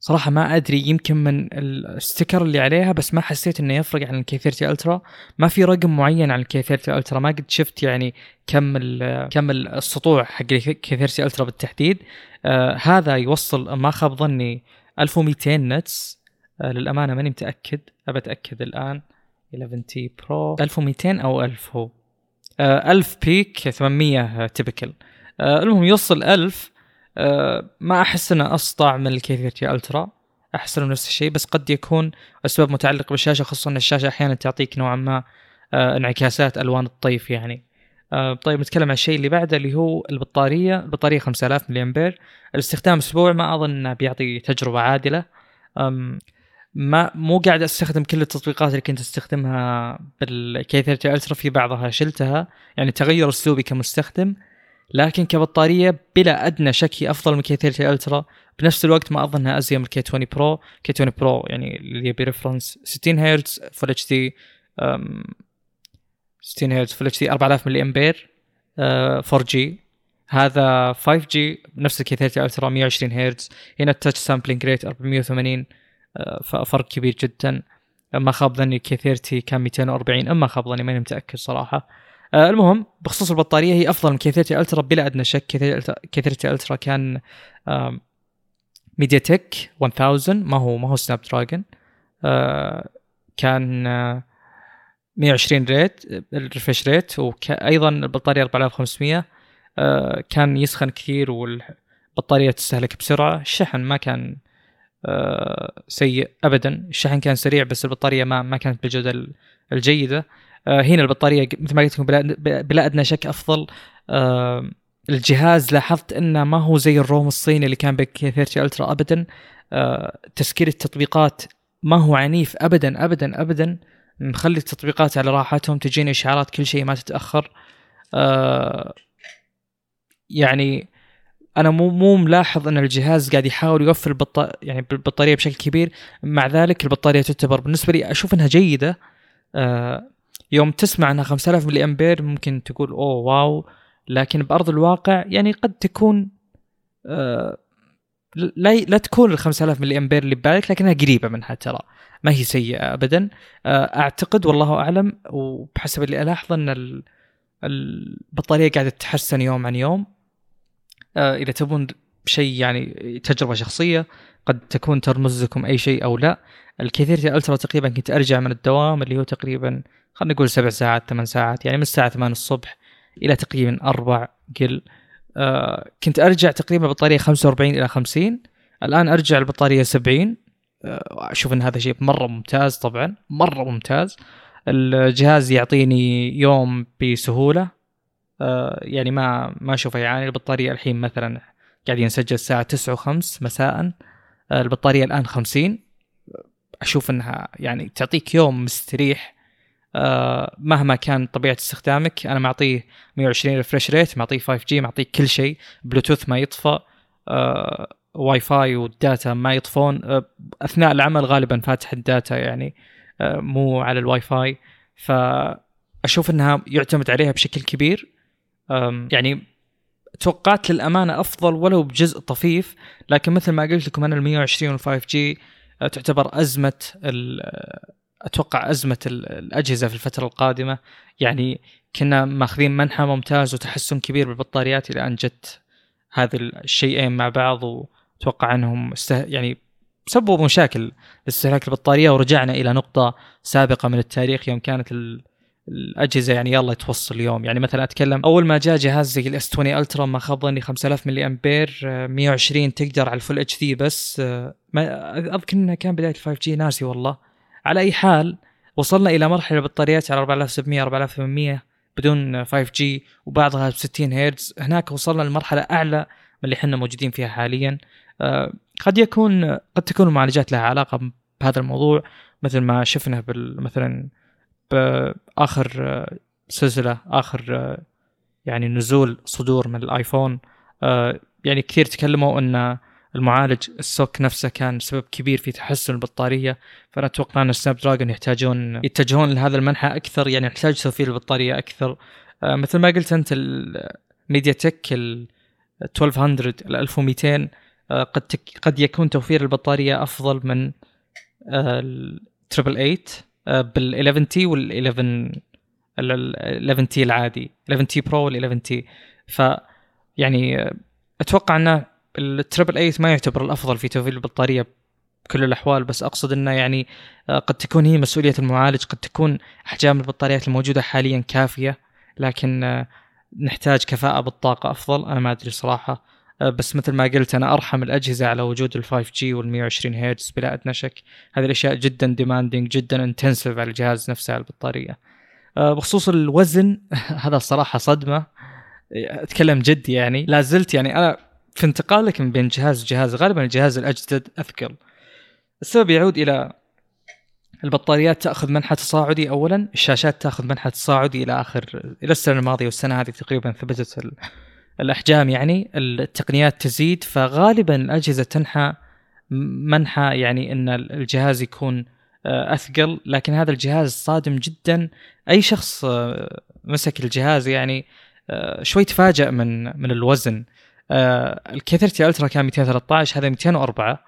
صراحة ما أدري يمكن من ال sticker اللي عليها بس ما حسيت إنه يفرق عن ال K30 Ultra، ما في رقم معين عن ال K 30 Ultra، ما قد شفت يعني كم كم السطوع حق ال K 30 Ultra بالتحديد، آه هذا يوصل ما خاب ظني 1200 nits. آه للأمانة ماني متأكد، أبى أتأكد الآن. 11 T Pro 1200 أو 1000 هو. 1000 peak 800 typical المهم يوصل 1000 آه، ما أحس إنه اسطع من ال K 30 Ultra. أحس إنه نفس الشيء بس قد يكون السبب متعلق بالشاشة خصوصا إن الشاشة أحيانا تعطيك نوعا ما آه، انعكاسات ألوان الطيف يعني. آه، طيب نتكلم عن الشيء اللي بعده اللي هو البطارية. البطارية 5000 ملي امبير الاستخدام أسبوع ما أظن إنه بيعطي تجربة عادلة. ما مو قاعد أستخدم كل التطبيقات اللي كنت أستخدمها بال K 30 Ultra في بعضها شلتها. يعني تغير أسلوبي كمستخدم. لكن كبطارية بلا أدنى شك هي أفضل من K 30 Ultra بنفس الوقت ما أظنها ازين من K 20 Pro K 20 Pro يعني اللي يبي reference 60 هرتز full HD 60 هرتز full HD 4000 ملي أمبير 4 G هذا 5 G نفس ال K 30 Ultra 120 هرتز. هنا ال touch sampling rate 480 فرق كبير جدا. ما خاب ظني 30 كان 240 أما خاب ظني ماني متأكد صراحة. آه، المهم بخصوص البطارية هي أفضل من 30 Ultra بلا أدنى شك. 30 Ultra كان MediaTek 1000 ما هو ما هو Snapdragon كان 120 rate ال refresh rate وأيضا البطارية 4500 آه، كان يسخن كثير والبطارية تستهلك بسرعة. الشحن ما كان آه، سيء ابدا. الشحن كان سريع بس البطارية ما ما كانت بالجودة الجيدة. آه، هنا البطارية مثل ما قلت لكم بلا, أدنى شك أفضل. آه، الجهاز لاحظت أنه ما هو زي الروم الصيني اللي كان بك 30 ألترا ابدا. تسكير التطبيقات ما هو عنيف ابدا ابدا ابدا. مخلي التطبيقات على راحتهم تجيني إشعارات كل شيء ما تتأخر. يعني أنا مو مو ملاحظ إن الجهاز قاعد يحاول يوفر البط... يعني بالبطاريه بشكل كبير. مع ذلك البطارية تعتبر بالنسبة لي أشوف إنها جيدة. آه يوم تسمع إنها 5000 ملي أمبير ممكن تقول أوه واو. لكن بأرض الواقع يعني قد تكون آه لا لا تكون ال 5000 ملي أمبير اللي ببالك لكنها قريبة منها ترى. ما هي سيئة ابدا. آه أعتقد والله أعلم وبحسب اللي الاحظ إن البطارية قاعدة تتحسن يوم عن يوم. إذا تبون شيء يعني تجربة شخصية قد تكون ترمز لكم أي شيء أو لا. الكثير الترا تقريبا كنت أرجع من الدوام اللي هو تقريبا خلينا نقول سبع ساعات ثمان ساعات يعني من الساعة 8 الصبح إلى تقريبا أربع قل. آه كنت أرجع تقريبا بطارية 45 إلى 50 الآن أرجع البطاريه 70 آه أشوف إن هذا شيء مرة ممتاز طبعا مرة ممتاز. الجهاز يعطيني يوم بسهولة. آه يعني ما ما أشوفه يعاني. البطارية الحين مثلا قاعدين نسجل الساعة 9 و5 مساء. آه البطارية الآن 50 أشوف إنها يعني تعطيك يوم مستريح. آه مهما كان طبيعة استخدامك أنا معطيه 120 refresh rate معطيه 5 G معطيه كل شيء. بلوتوث ما يطفى. آه واي فاي وال data ما يطفون. آه أثناء العمل غالبا فاتح ال data يعني آه مو على الواي فاي فأشوف إنها يعتمد عليها بشكل كبير. يعني توقعت للأمانة أفضل ولو بجزء طفيف لكن مثل ما قلت لكم أنا ال 120 وال 5 جي تعتبر أزمة أتوقع أزمة الأجهزة في الفترة القادمة يعني كنا ماخذين منحى ممتاز وتحسن كبير بالبطاريات إلى أن جت هذه الشيئين مع بعض وأتوقع أنهم استه... يعني سببوا مشاكل لاستهلاك البطارية ورجعنا إلى نقطة سابقة من التاريخ يوم كانت. الأجهزة يعني يلا توصل اليوم. يعني مثلا أتكلم أول ما جاء جهاز زي ال S 20 Ultra ما خاب ظني 5000 ملي أمبير 120 تقدر على ال full HD بس ما أذكر إنه كان بداية ال 5 G ناسي والله. على أي حال وصلنا إلى مرحلة البطاريات على 4700 4800 بدون 5 G وبعضها ب 60 هرتز هناك وصلنا لمرحلة أعلى من اللي إحنا موجودين فيها حاليا. قد يكون قد تكون المعالجات لها علاقة بهذا الموضوع مثل ما شفنا مثلا باخر سلسلة آخر يعني نزول صدور من الآيفون. يعني كثير تكلموا إن المعالج ال SoC نفسه كان سبب كبير في تحسن البطارية فأنا أتوقع إن ال Snapdragon يحتاجون يتجهون لهذا المنحى أكثر يعني يحتاج توفير البطارية أكثر. مثل ما قلت أنت ال MediaTek ال 1200 ال 1200 قد قد يكون توفير البطارية أفضل من ال triple 8 بال 11 T وال 11 ال 11 T العادي 11 T Pro وال 11 T ف يعني أتوقع إنه ال triple 8 ما يعتبر الأفضل في توفير البطارية بكل الأحوال بس أقصد إنه يعني قد تكون هي مسؤولية المعالج قد تكون أحجام البطاريات الموجودة حاليا كافية لكن نحتاج كفاءة بالطاقة أفضل. أنا ما أدري صراحة بس مثل ما قلت أنا أرحم الأجهزة على وجود ال 5 G وال 120 هرتز بلا أدنى شك. هذه الأشياء جدا demanding جدا intensive على الجهاز نفسه على البطارية. بخصوص الوزن هذا الصراحه صدمة. أتكلم جد يعني. لا زلت يعني أنا في انتقالك من بين جهاز وجهاز غالبا الجهاز الأجدد أثقل. السبب يعود إلى البطاريات تأخذ منحى تصاعدي اولا الشاشات تأخذ منحى تصاعدي إلى آخر إلى السنة الماضية والسنة هذه تقريبا ثبتت الأحجام يعني التقنيات تزيد فغالبا الأجهزة تنحى منحى يعني إن الجهاز يكون أثقل. لكن هذا الجهاز صادم جدا. أي شخص مسك الجهاز يعني شوي تفاجأ من من الوزن. ال K Ultra كان 213 هذا 204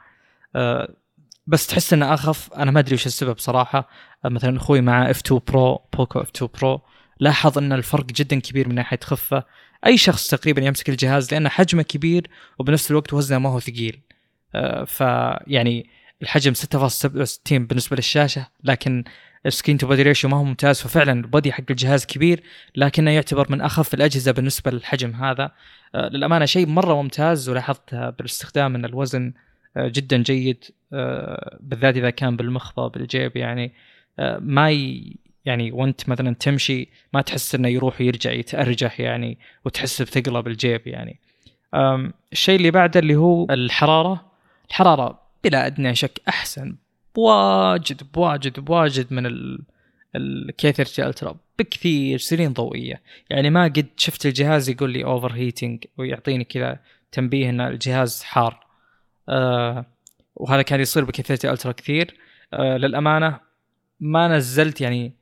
بس تحس إنه أخف. أنا ما أدري وش السبب صراحة. مثلا أخوي مع F 2 Pro Poco F 2 Pro لاحظ إن الفرق جدا كبير من ناحية خفة. أي شخص تقريبا يمسك الجهاز لأن حجمه كبير وبنفس الوقت وزنه ما هو ثقيل فيعني الحجم 6.67 بالنسبة للشاشة لكن ال screen to body ratio ما هو ممتاز ففعلا ال body حق الجهاز كبير لكنه يعتبر من أخف الأجهزة بالنسبة للحجم هذا للأمانة شيء مرة ممتاز ولاحظت بالاستخدام ان الوزن جدا جيد بالذات إذا كان بالمخبى بالجيب يعني ما. يعني وانت مثلا تمشي ما تحس إنه يروح ويرجع يتأرجح يعني وتحس بثقله بالجيب يعني. الشيء اللي بعده اللي هو الحرارة. الحرارة بلا أدنى شك أحسن بواجد بواجد بواجد من ال K 30 Ultra بكثير سنين ضوئية. يعني ما قد شفت الجهاز يقول لي overheating ويعطيني كذا تنبيه إن الجهاز حار. آه وهذا كان يصير 30 Ultra كثير. آه للأمانة ما نزلت يعني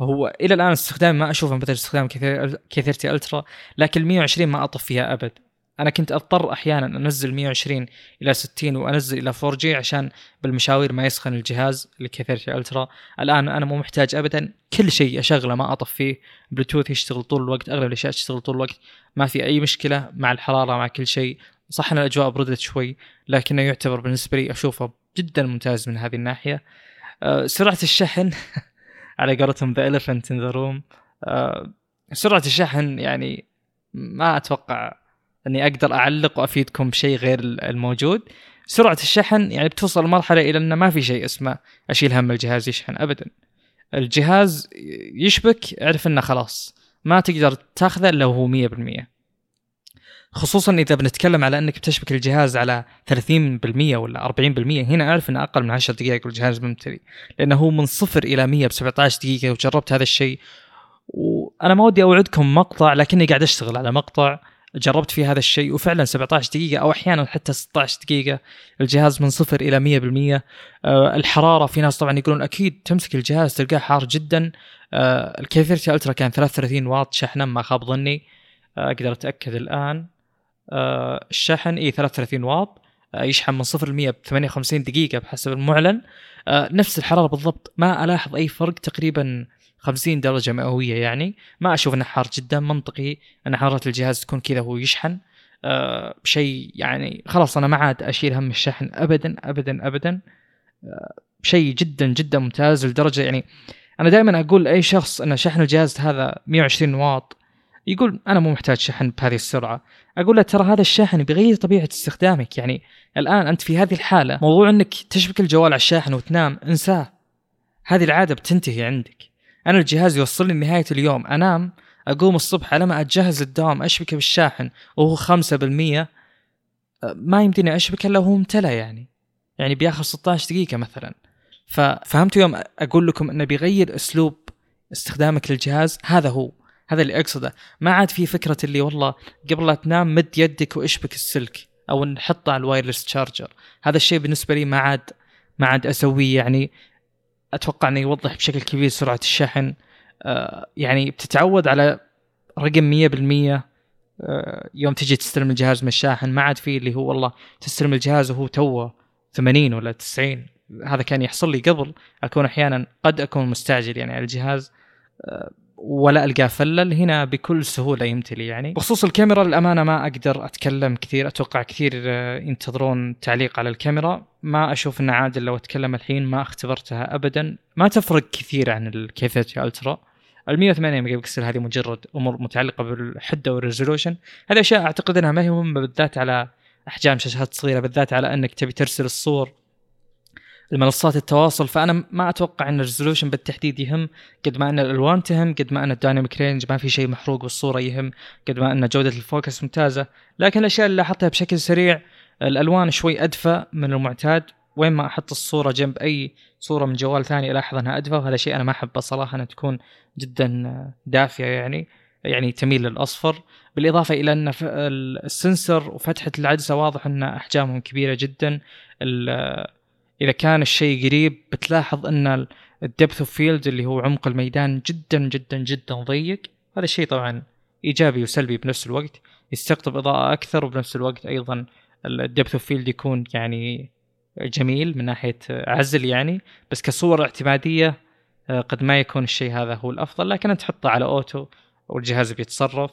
هو إلى الآن استخدامي ما اشوفه مثل استخدام 30 ألترا لكن ال 120 ما أطفيها أبد. أنا كنت أضطر أحيانا أنزل 120 إلى 60 وأنزل إلى 4G عشان بالمشاوير ما يسخن الجهاز 30 Ultra. الآن أنا مو محتاج ابدا كل شيء أشغله ما أطفيه. بلوتوث يشتغل طول الوقت أغلب الأشياء تشتغل طول الوقت. ما في أي مشكلة مع الحرارة مع كل شيء. صح إن الأجواء بردت شوي لكنه يعتبر بالنسبة لي أشوفه جدا ممتاز من هذه الناحية. آه، سرعة الشحن على قولتهم the elephant in the room سرعة الشحن يعني ما أتوقع أني أقدر أعلق وأفيدكم بشيء غير الموجود. سرعة الشحن يعني بتوصل لمرحله إلى انه ما في شيء اسمه أشيل هم الجهاز يشحن ابدا. الجهاز يشبك اعرف إنه خلاص ما تقدر تأخذه إلا وهو 100% خصوصا إذا بنتكلم على أنك بتشبك الجهاز على 30% ولا 40% هنا أعرف إنه أقل من 10 دقائق والجهاز ممتلي لأنه هو من صفر إلى 100 ب 17 دقيقة وجربت هذا الشيء. وأنا ما ودي أوعدكم مقطع لكني قاعد أشتغل على مقطع جربت فيه هذا الشيء وفعلا 17 دقيقة أو أحيانا حتى 16 دقيقة الجهاز من صفر إلى 100% آه الحرارة في ناس طبعا يقولون أكيد تمسك الجهاز تلقاه حار جدا. آه الكيفيرتي ألترا كان 33 واط شحنا ما خاب ظني. آه أقدر أتأكد الآن. الشحن إي 33 واط آه يشحن من صفر ل 100 ب 58 دقيقة بحسب المعلن. آه نفس الحرارة بالضبط ما ألاحظ أي فرق تقريبا 50 درجة مئوية يعني. ما أشوف انه حار جدا منطقي أن حرارة الجهاز تكون كذا وهو يشحن. أه شيء يعني خلاص أنا ما عاد أشيل هم الشحن ابدا ابدا ابدا. أه شيء جدا جدا ممتاز لدرجة يعني أنا دائما أقول لأي شخص أن شحن الجهاز هذا 120 واط يقول أنا مو محتاج شحن بهذه السرعة. أقول له ترى هذا الشاحن بيغير طبيعة استخدامك. يعني الآن أنت في هذه الحالة موضوع إنك تشبك الجوال على الشاحن وتنام انساه. هذه العادة بتنتهي عندك. أنا الجهاز يوصلني نهايه اليوم. أنام أقوم الصبح على ما اتجهز للدوام أشبكه بالشاحن وهو 5% ما يمديني أشبك إلا وهو امتلى يعني. يعني بياخذ 16 دقيقة مثلا. ففهمتوا يوم أقول لكم إنه بيغير أسلوب استخدامك للجهاز؟ هذا هو. هذا اللي أقصده. ما عاد في فكرة اللي والله قبل لا تنام مد يدك واشبك السلك أو نحطه على ال wireless charger هذا الشيء بالنسبة لي ما عاد ما عاد أسويه. يعني أتوقع إنه يوضح بشكل كبير سرعة الشحن. آه، يعني بتتعود على رقم 100% آه، يوم تجي تستلم الجهاز من الشاحن. ما عاد فيه اللي هو والله تستلم الجهاز وهو توه 80 ولا 90 هذا كان يحصل لي قبل. أكون أحيانا قد أكون مستعجل يعني على الجهاز. آه، ولا القاه فلل هنا بكل سهولة يمتلي يعني. بخصوص الكاميرا للأمانة ما أقدر أتكلم كثير أتوقع كثير آه، ينتظرون تعليق على الكاميرا. ما أشوف إنه عادل لو أتكلم الحين ما اختبرتها ابدا. ما تفرق كثير عن الكيفيتي ألترا. ال 108 ميجا بكسل هذه مجرد أمور متعلقة بالحده وال resolution هذه أشياء أعتقد إنها ما هي مهمة بالذات على أحجام شاشات صغيرة بالذات على إنك تبي ترسل الصور المنصات التواصل فأنا ما أتوقع إن ال resolution بالتحديد يهم قد ما إن الألوان تهم قد ما إن ال dynamic range ما في شيء محروق بالصورة يهم قد ما إن جودة ال focus ممتازة. لكن الأشياء اللي لاحظتها بشكل سريع الألوان شوي أدفى من المعتاد. وين ما أحط الصورة جنب أي صورة من جوال ثاني ألاحظ إنها أدفى وهذا شيء أنا ما أحبه صراحة إنها تكون جدا دافية يعني يعني تميل للأصفر. بالإضافة إلى إن ال sensor وفتحة العدسة واضح إن أحجامهم كبيرة جدا. إذا كان الشيء قريب بتلاحظ أن ال depth of field اللي هو عمق الميدان جدا جدا جدا ضيق. هذا الشيء طبعا إيجابي وسلبي بنفس الوقت يستقطب إضاءة أكثر وبنفس الوقت أيضا ال depth of field يكون يعني جميل من ناحية عزل يعني. بس كصور اعتمادية آه، قد ما يكون الشيء هذا هو الأفضل. لكن أنت تحطه على auto والجهاز بيتصرف.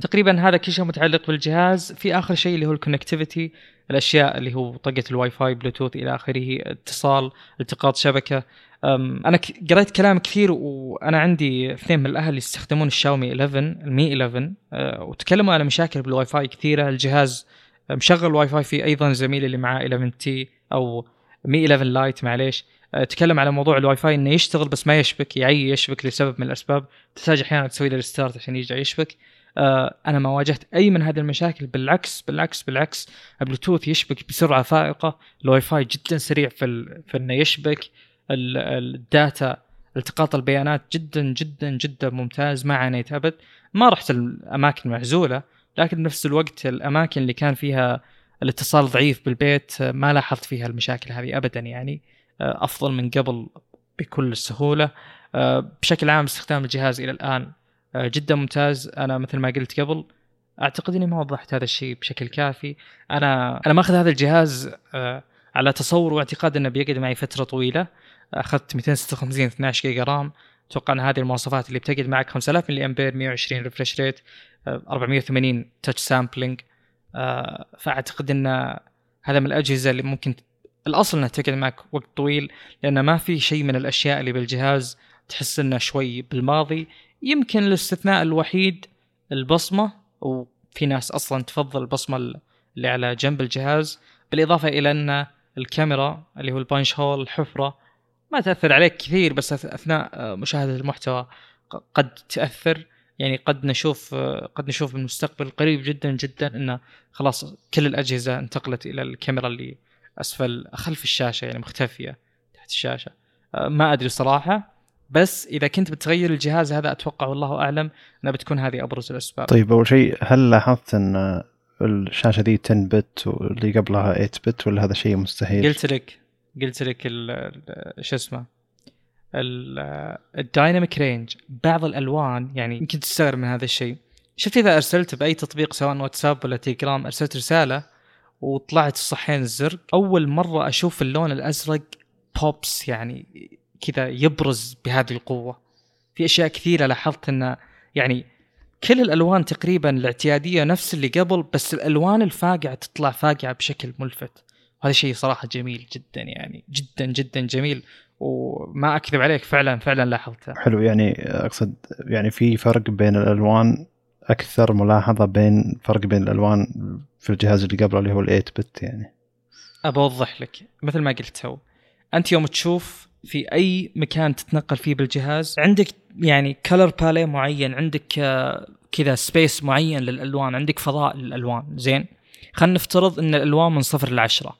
تقريبا هذا كل شيء متعلق بالجهاز. في آخر شيء اللي هو ال connectivity الأشياء اللي هو طاقة ال Wi-Fi Bluetooth إلى آخره اتصال التقاط شبكة. أنا قريت كلام كثير وأنا عندي اثنين من الأهل يستخدمون الشاومي 11 ال Mi 11 أه وتكلموا على مشاكل بالواي فاي كثيرة. الجهاز مشغل واي فاي في أيضا زميلي اللي معاه 11T أو Mi 11 Lite معليش. أه تكلم على موضوع الواي فاي إنه يشتغل بس ما يشبك يعني يشبك لسبب من الأسباب. تحتاج أحيانا تسوي له restart عشان يرجع يشبك. أنا ما واجهت أي من هذه المشاكل بالعكس بالعكس بالعكس. البلوتوث يشبك بسرعة فائقة الواي فاي جدا سريع في في إنه يشبك ال data التقاط البيانات جدا جدا جدا ممتاز ما عانيت أبد. ما رحت الأماكن المعزولة لكن بنفس الوقت الأماكن اللي كان فيها الاتصال ضعيف بالبيت ما لاحظت فيها المشاكل هذه ابدا يعني. آه، أفضل من قبل بكل سهوله آه، بشكل عام استخدام الجهاز إلى الآن آه، جدا ممتاز. أنا مثل ما قلت قبل أعتقد إني ما وضحت هذا الشيء بشكل كافي. أنا أنا ماخذ هذا الجهاز آه، على تصور واعتقاد إنه بيقعد معي فترة طويلة. أخذت 256 12 جيجا رام. أتوقع إن هذه المواصفات اللي بتقعد معك 5000 ملي أمبير 120 refresh rate 480 touch sampling آه فأعتقد إن هذا من الأجهزة اللي ممكن الأصل إنها تقعد معك وقت طويل لأن ما في شيء من الأشياء اللي بالجهاز تحس إنه شوي بالماضي. يمكن الاستثناء الوحيد البصمة وفي ناس أصلا تفضل البصمة اللي على جنب الجهاز بالإضافة إلى أن الكاميرا اللي هو ال punch hole الحفرة ما تأثر عليك كثير بس أثناء آه، مشاهدة المحتوى قد تأثر. يعني قد نشوف آه، قد نشوف بالمستقبل قريب جدا جدا انه خلاص كل الأجهزة انتقلت إلى الكاميرا اللي أسفل خلف الشاشة يعني مختفية تحت الشاشة. آه، ما أدري صراحة. بس إذا كنت بتغير الجهاز هذا أتوقع والله أعلم أنها بتكون هذه أبرز الأسباب طيب أول شيء هل لاحظت إن الشاشة دي 10 بت واللي قبلها 8 بت ولا هذا شيء مستحيل؟ قلت لك قلت لك شو اسمه ال dynamic range بعض الألوان يعني يمكن تستغرب من هذا الشيء شفت إذا أرسلت بأي تطبيق سواء واتساب ولا تليجرام أرسلت رسالة وطلعت الصحين الزرق أول مرة أشوف اللون الأزرق pops يعني كذا يبرز بهذه القوة. في أشياء كثيرة لاحظت انه يعني كل الألوان تقريبا الاعتيادية نفس اللي قبل بس الألوان الفاقعة تطلع فاقعة بشكل ملفت. وهذا شيء صراحة جميل جدا يعني جدا جدا جميل. وما أكذب عليك فعلا فعلا لاحظته. حلو يعني أقصد يعني في فرق بين الألوان أكثر ملاحظة بين فرق بين الألوان في الجهاز اللي قبله اللي هو ال 8 bit يعني. ابوضح لك مثل ما قلت تو أنت يوم تشوف في أي مكان تتنقل فيه بالجهاز. عندك يعني color palette معين عندك آه، كذا space معين للألوان عندك فضاء للألوان زين؟ خلينا نفترض إن الألوان من صفر لعشرة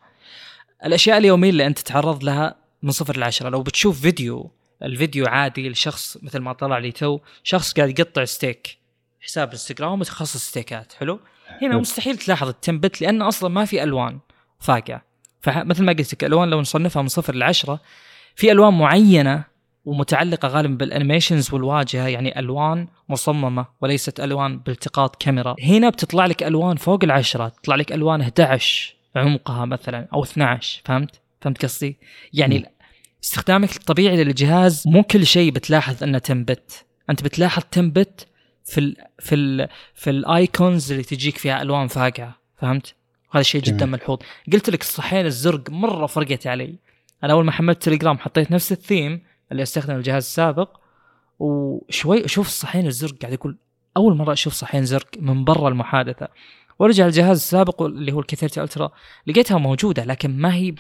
الأشياء اليومية اللي أنت تتعرض لها من صفر لعشرة لو بتشوف فيديو الفيديو عادي لشخص مثل ما طلع لي تو شخص قاعد يقطع ستيك حساب إنستغرام متخصص steakات حلو؟ هنا مستحيل تلاحظ ال 10 bit لأن أصلا ما في ألوان فاقعة. فمثل ما قلت لك الالوان لو نصنفها من صفر لعشرة في ألوان معينة ومتعلقة غالبا بال animations والواجهة يعني ألوان مصممة وليست ألوان بالتقاط كاميرا. هنا بتطلع لك ألوان فوق العشرة تطلع لك ألوان 11 عمقها مثلا أو 12 فهمت؟ فهمت قصدي؟ يعني م. استخدامك الطبيعي للجهاز مو كل شيء بتلاحظ إنه 10 bit. أنت بتلاحظ 10 bit في ال في ال في ال icons اللي تجيك فيها ألوان فاقعة فهمت؟ هذا شيء جدا ملحوظ. قلت لك الصحين الزرق مرة فرقت علي. أنا أول ما حملت تليجرام حطيت نفس الثيم اللي استخدم الجهاز السابق وشوي أشوف الصحين الزرق قاعد يقول أول مرة أشوف صحين زرق من برا المحادثة. وارجع الجهاز السابق اللي هو ال 30 Ultra لقيتها موجودة لكن ما هي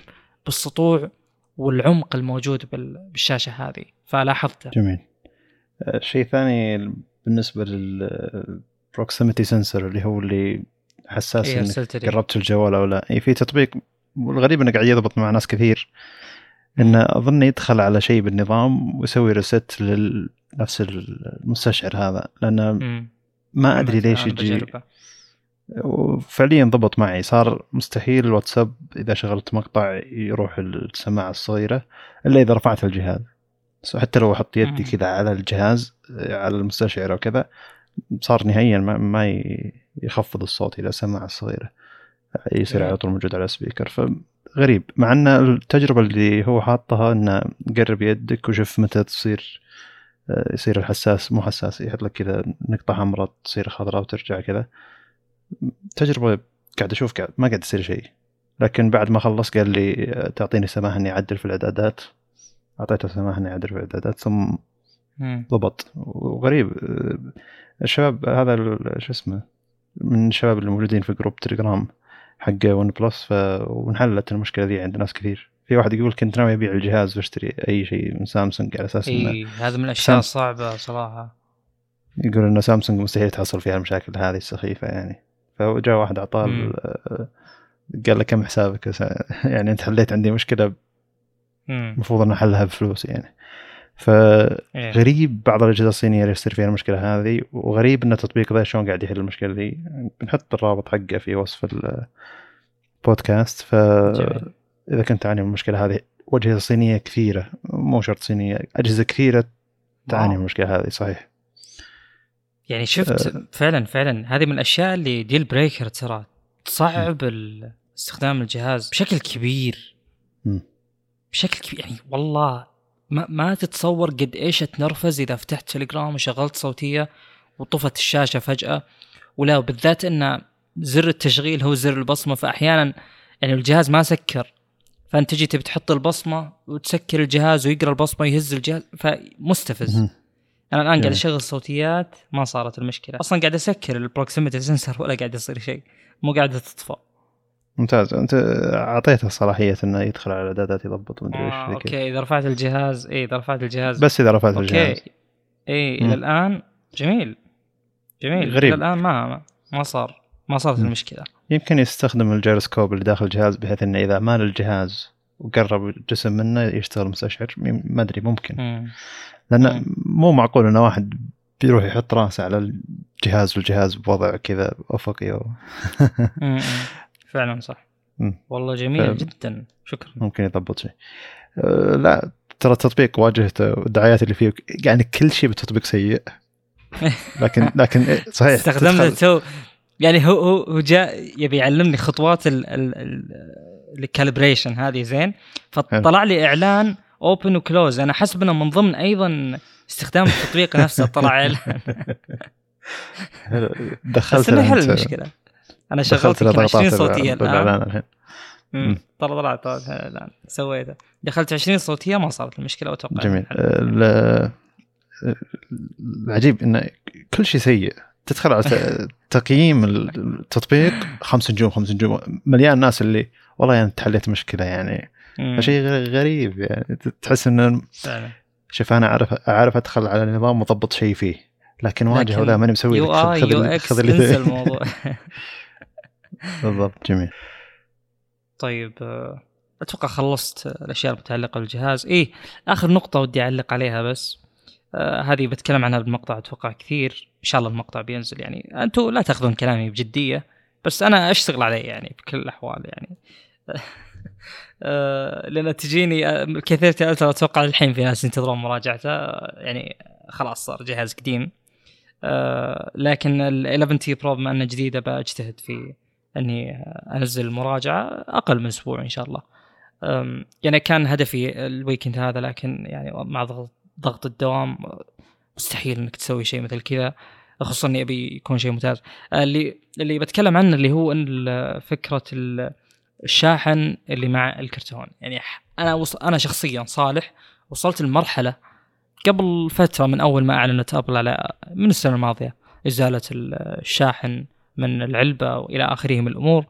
بالسطوع والعمق الموجود بالشاشة هذه فلاحظته. جميل. آه، شيء ثاني بالنسبة لل proximity sensor اللي هو اللي حساس إيه إنك قربت الجوال أو لا. في تطبيق والغريب إنه قاعد يضبط مع ناس كثير. إنه أظن يدخل على شيء بالنظام ويسوي reset لنفس المستشعر هذا. لأنه ما أدري ليش يجي. وفعليا ضبط معي. صار مستحيل الواتساب إذا شغلت مقطع يروح السماعة الصغيرة إلا إذا رفعت الجهاز. حتى لو أحط يدي كذا على الجهاز على المستشعر أو كذا صار نهائيا ما يخفض الصوت إلى السماعة الصغيرة. يصير على طول موجود على السبيكر فغريب مع إن التجربة اللي هو حاطها إنه قرب يدك وشوف متى تصير آه، يصير الحساس مو حساس يحط لك كذا نقطة حمراء تصير خضراء وترجع كذا. تجربة قاعد أشوف قاعد ما قاعد يصير شيء. لكن بعد ما خلص قال لي آه، تعطيني سماح إني أعدل في الإعدادات. أعطيته سماح إني أعدل في الإعدادات ثم ضبط. وغريب آه، الشباب هذا شو اسمه من الشباب اللي موجودين في group تليجرام حق ون بلس ف... وانحلت المشكلة ذي عند ناس كثير. في واحد يقول كنت ناوي أبيع الجهاز وأشتري أي شيء من سامسونج على أساس إنه اي هذا من الأشياء الصعبة صراحة. يقول إنه سامسونج مستحيل تحصل فيها المشاكل هذه السخيفة يعني. فجاء واحد اعطاه قال له كم حسابك؟ يعني أنت حليت عندي مشكلة المفروض ان احلها بفلوس يعني. فغريب بعض الأجهزة الصينية اللي يصير فيها المشكلة هذه وغريب إن التطبيق ذا شلون قاعد يحل المشكلة ذي. بنحط الرابط حقه في وصف البودكاست فاذا كنت تعاني من المشكلة هذه وأجهزة صينية كثيرة مو شرط صينية أجهزة كثيرة تعاني من المشكلة هذه صحيح. يعني شفت أه فعلا فعلا هذه من الأشياء اللي deal breaker ترى. تصعب استخدام الجهاز بشكل كبير. م. بشكل كبير يعني والله ما, ما تتصور قد إيش اتنرفز إذا فتحت تليجرام وشغلت صوتية وطفت الشاشة فجأة. ولا بالذات إن زر التشغيل هو زر البصمة فأحيانا يعني الجهاز ما سكر فأنت تجي تبي تحط البصمة وتسكر الجهاز ويقرأ البصمة يهز الجهاز فمستفز. أنا الآن قاعد جميل. أشغل صوتيات ما صارت المشكلة. أصلا قاعد أسكر ال proximity sensor ولا قاعد يصير شيء. مو قاعدة تطفى. ممتاز أنت أعطيته صلاحية إنه يدخل على الاعدادات يضبط مدري إيش آه. okay إذا رفعت الجهاز إي إذا رفعت الجهاز بس إذا رفعت الجهاز okay إي. إلى الآن جميل جميل غريب. إلى الآن ما ما, صار ما صارت. المشكلة يمكن يستخدم الجيروسكوب اللي داخل الجهاز بحيث إنه إذا مال الجهاز وقرب جسم منه يشتغل مستشعر ما أدري ممكن مم. لأن مم. مو معقول ان واحد بيروح يحط رأسه على الجهاز والجهاز بوضع كذا أفقي. مم. فعلا صح. والله جميل ف- جدا. شكرا. ممكن يضبط شيء. أه، لا ترى التطبيق واجهته والدعايات اللي فيه يعني كل شيء بالتطبيق سيء. لكن لكن صحيح استخدمت تدخل- تو يعني هو هو هو جاء يبي يعلمني خطوات ال ال ال ال calibration هذه زين. فطلع لي إعلان open و close أنا حسب إنه من ضمن أيضا استخدام التطبيق نفسه طلع إعلان. دخلت بس إنه حل المشكلة. أنا شغلت له يمكن 20 ضغطات صوتيه الان الحين. ترى طلعت طلعت الان سويته. دخلت 20 صوتية ما صارت المشكلة وأتوقع جميل. ال- العجيب انه كل شيء سيء. تدخل على تقييم التطبيق خمس نجوم خمس نجوم مليان ناس اللي والله يعني انت حليت مشكلة يعني. غ- غريب يعني. تحس إنه شوف أنا أعرف أعرف أدخل على نظام مضبط شيء فيه لكن واجهه ولا ماني مسوي UI UX انسى. الموضوع. بالضبط جميل. طيب آه، أتوقع خلصت الأشياء المتعلقة بالجهاز. إيه آخر نقطة ودي أعلق عليها بس. آه هذه بتكلم عنها بالمقطع أتوقع كثير. إن شاء الله المقطع بينزل يعني أنتم لا تأخذون كلامي بجدية بس أنا أشتغل عليه يعني بكل الأحوال يعني. آه لأن تجيني آه، كثير تأثر أتوقع الحين في ناس ينتظرون مراجعته يعني خلاص صار جهاز قديم. لكن ال 11T Pro بما انه جديدة بجتهد في أني أنزل المراجعه أقل من أسبوع إن شاء الله. يعني كان هدفي ال weekend هذا لكن يعني مع ضغط ضغط الدوام مستحيل إنك تسوي شيء مثل كذا خصوصا إني أبي يكون شيء ممتاز. اللي اللي بتكلم عنه اللي هو إن فكرة ال- الشاحن اللي مع الكرتون. يعني أنا وص... أنا شخصيا صالح وصلت لمرحلة قبل فترة من أول ما أعلنت أبل على من السنة الماضية إزالة ال- الشاحن من العلبة وإلى اخره من الأمور.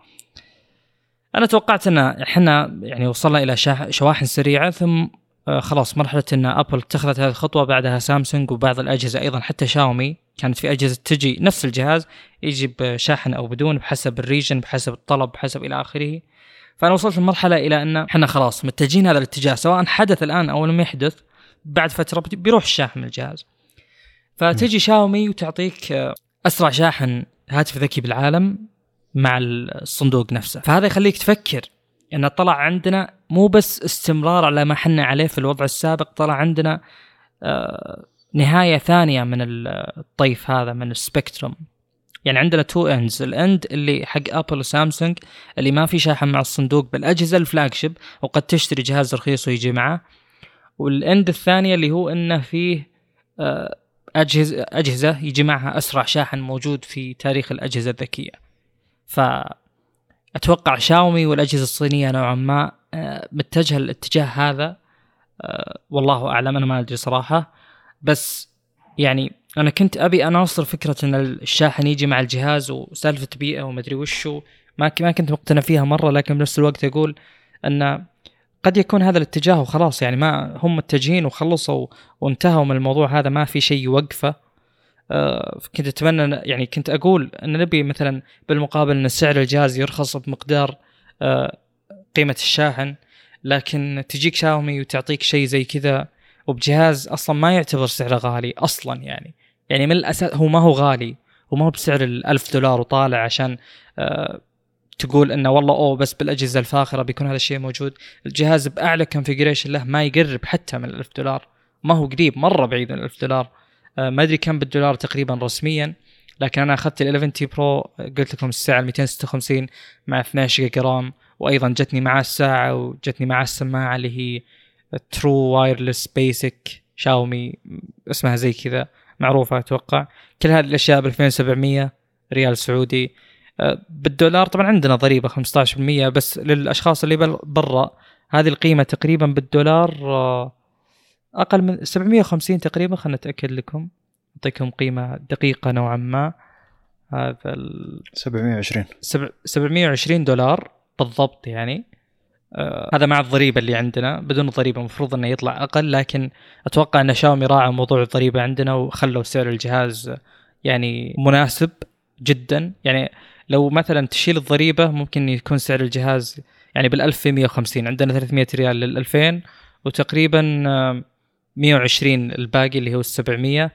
أنا توقعت أن إحنا يعني وصلنا إلى شواحن سريعة ثم آه، خلاص مرحلة أن أبل اتخذت هذه الخطوة بعدها سامسونج وبعض الأجهزة أيضا حتى شاومي كانت في أجهزة تجي نفس الجهاز يجي بشاحن أو بدون بحسب الريجن بحسب الطلب بحسب إلى آخره. فأنا وصلت لمرحله إلى أن إحنا خلاص متجهين هذا الاتجاه سواء حدث الآن أو لم يحدث بعد فترة بيروح الشاحن من الجهاز. فتجي شاومي وتعطيك آه، أسرع شاحن هاتف ذكي بالعالم مع الصندوق نفسه. فهذا يخليك تفكر إن طلع عندنا مو بس استمرار على ما حنا عليه في الوضع السابق طلع عندنا آه، نهاية ثانية من الطيف هذا من ال spectrum. يعني عندنا two ends ال end اللي حق ابل وسامسونج اللي ما في شاحن مع الصندوق بالأجهزة ال flagship وقد تشتري جهاز رخيص ويجي معه. وال end الثانية اللي هو إنه فيه آه، اجهزه أجهزة يجي معها أسرع شاحن موجود في تاريخ الأجهزة الذكية. ف أتوقع شاومي والأجهزة الصينية نوعا ما آه، متجهة الاتجاه هذا آه، والله أعلم أنا ما أدري صراحة. بس يعني أنا كنت أبي أناصر فكرة أن الشاحن يجي مع الجهاز وسالفة بيئة ومدري وشو. ما ما كنت مقتنع فيها مرة لكن بنفس الوقت أقول أن قد يكون هذا الاتجاه وخلاص يعني ما هم متجهين وخلصوا وانتهوا من الموضوع هذا ما في شيء يوقفه. آه، كنت أتمنى يعني كنت أقول أن نبي مثلا بالمقابل أن سعر الجهاز يرخص بمقدار آه، قيمة الشاحن لكن تجيك شاومي وتعطيك شيء زي كذا وبجهاز أصلا ما يعتبر سعره غالي أصلا يعني. يعني من الأساس هو ما هو غالي وما هو بسعر الألف دولار وطالع عشان آه، تقول إنه والله أوه بس بالأجهزة الفاخرة بيكون هذا الشيء موجود. الجهاز بأعلى كونفيجريشن له ما يقرب حتى من الألف دولار. ما هو قريب مرة بعيد من الألف دولار. آه، ما أدري كم بالدولار تقريبا رسميا لكن أنا أخذت ال 11T Pro قلت لكم الساعة 256 مع 12 جيجا RAM وأيضا جتني معاه الساعة وجتني معاه السماعة اللي هي true wireless basic شاومي اسمها زي كذا معروفة أتوقع. كل هذه الأشياء ب 2700 ريال سعودي. بالدولار طبعا عندنا ضريبة 15% بس للأشخاص اللي برا هذه القيمة تقريبا بالدولار آه، أقل من 750 تقريبا. خلنا نتأكد لكم أعطيكم قيمة دقيقة نوعا ما. هذا ال 720 720 دولار بالضبط يعني. آه هذا مع الضريبة اللي عندنا بدون الضريبه المفروض إنه يطلع أقل لكن أتوقع إن شاومي راعى موضوع الضريبة عندنا وخلوا سعر الجهاز يعني مناسب جدا. يعني لو مثلا تشيل الضريبة ممكن يكون سعر الجهاز يعني بال 1150 عندنا 300 ريال لل 2000 وتقريبا 120 الباقي اللي هو ال 700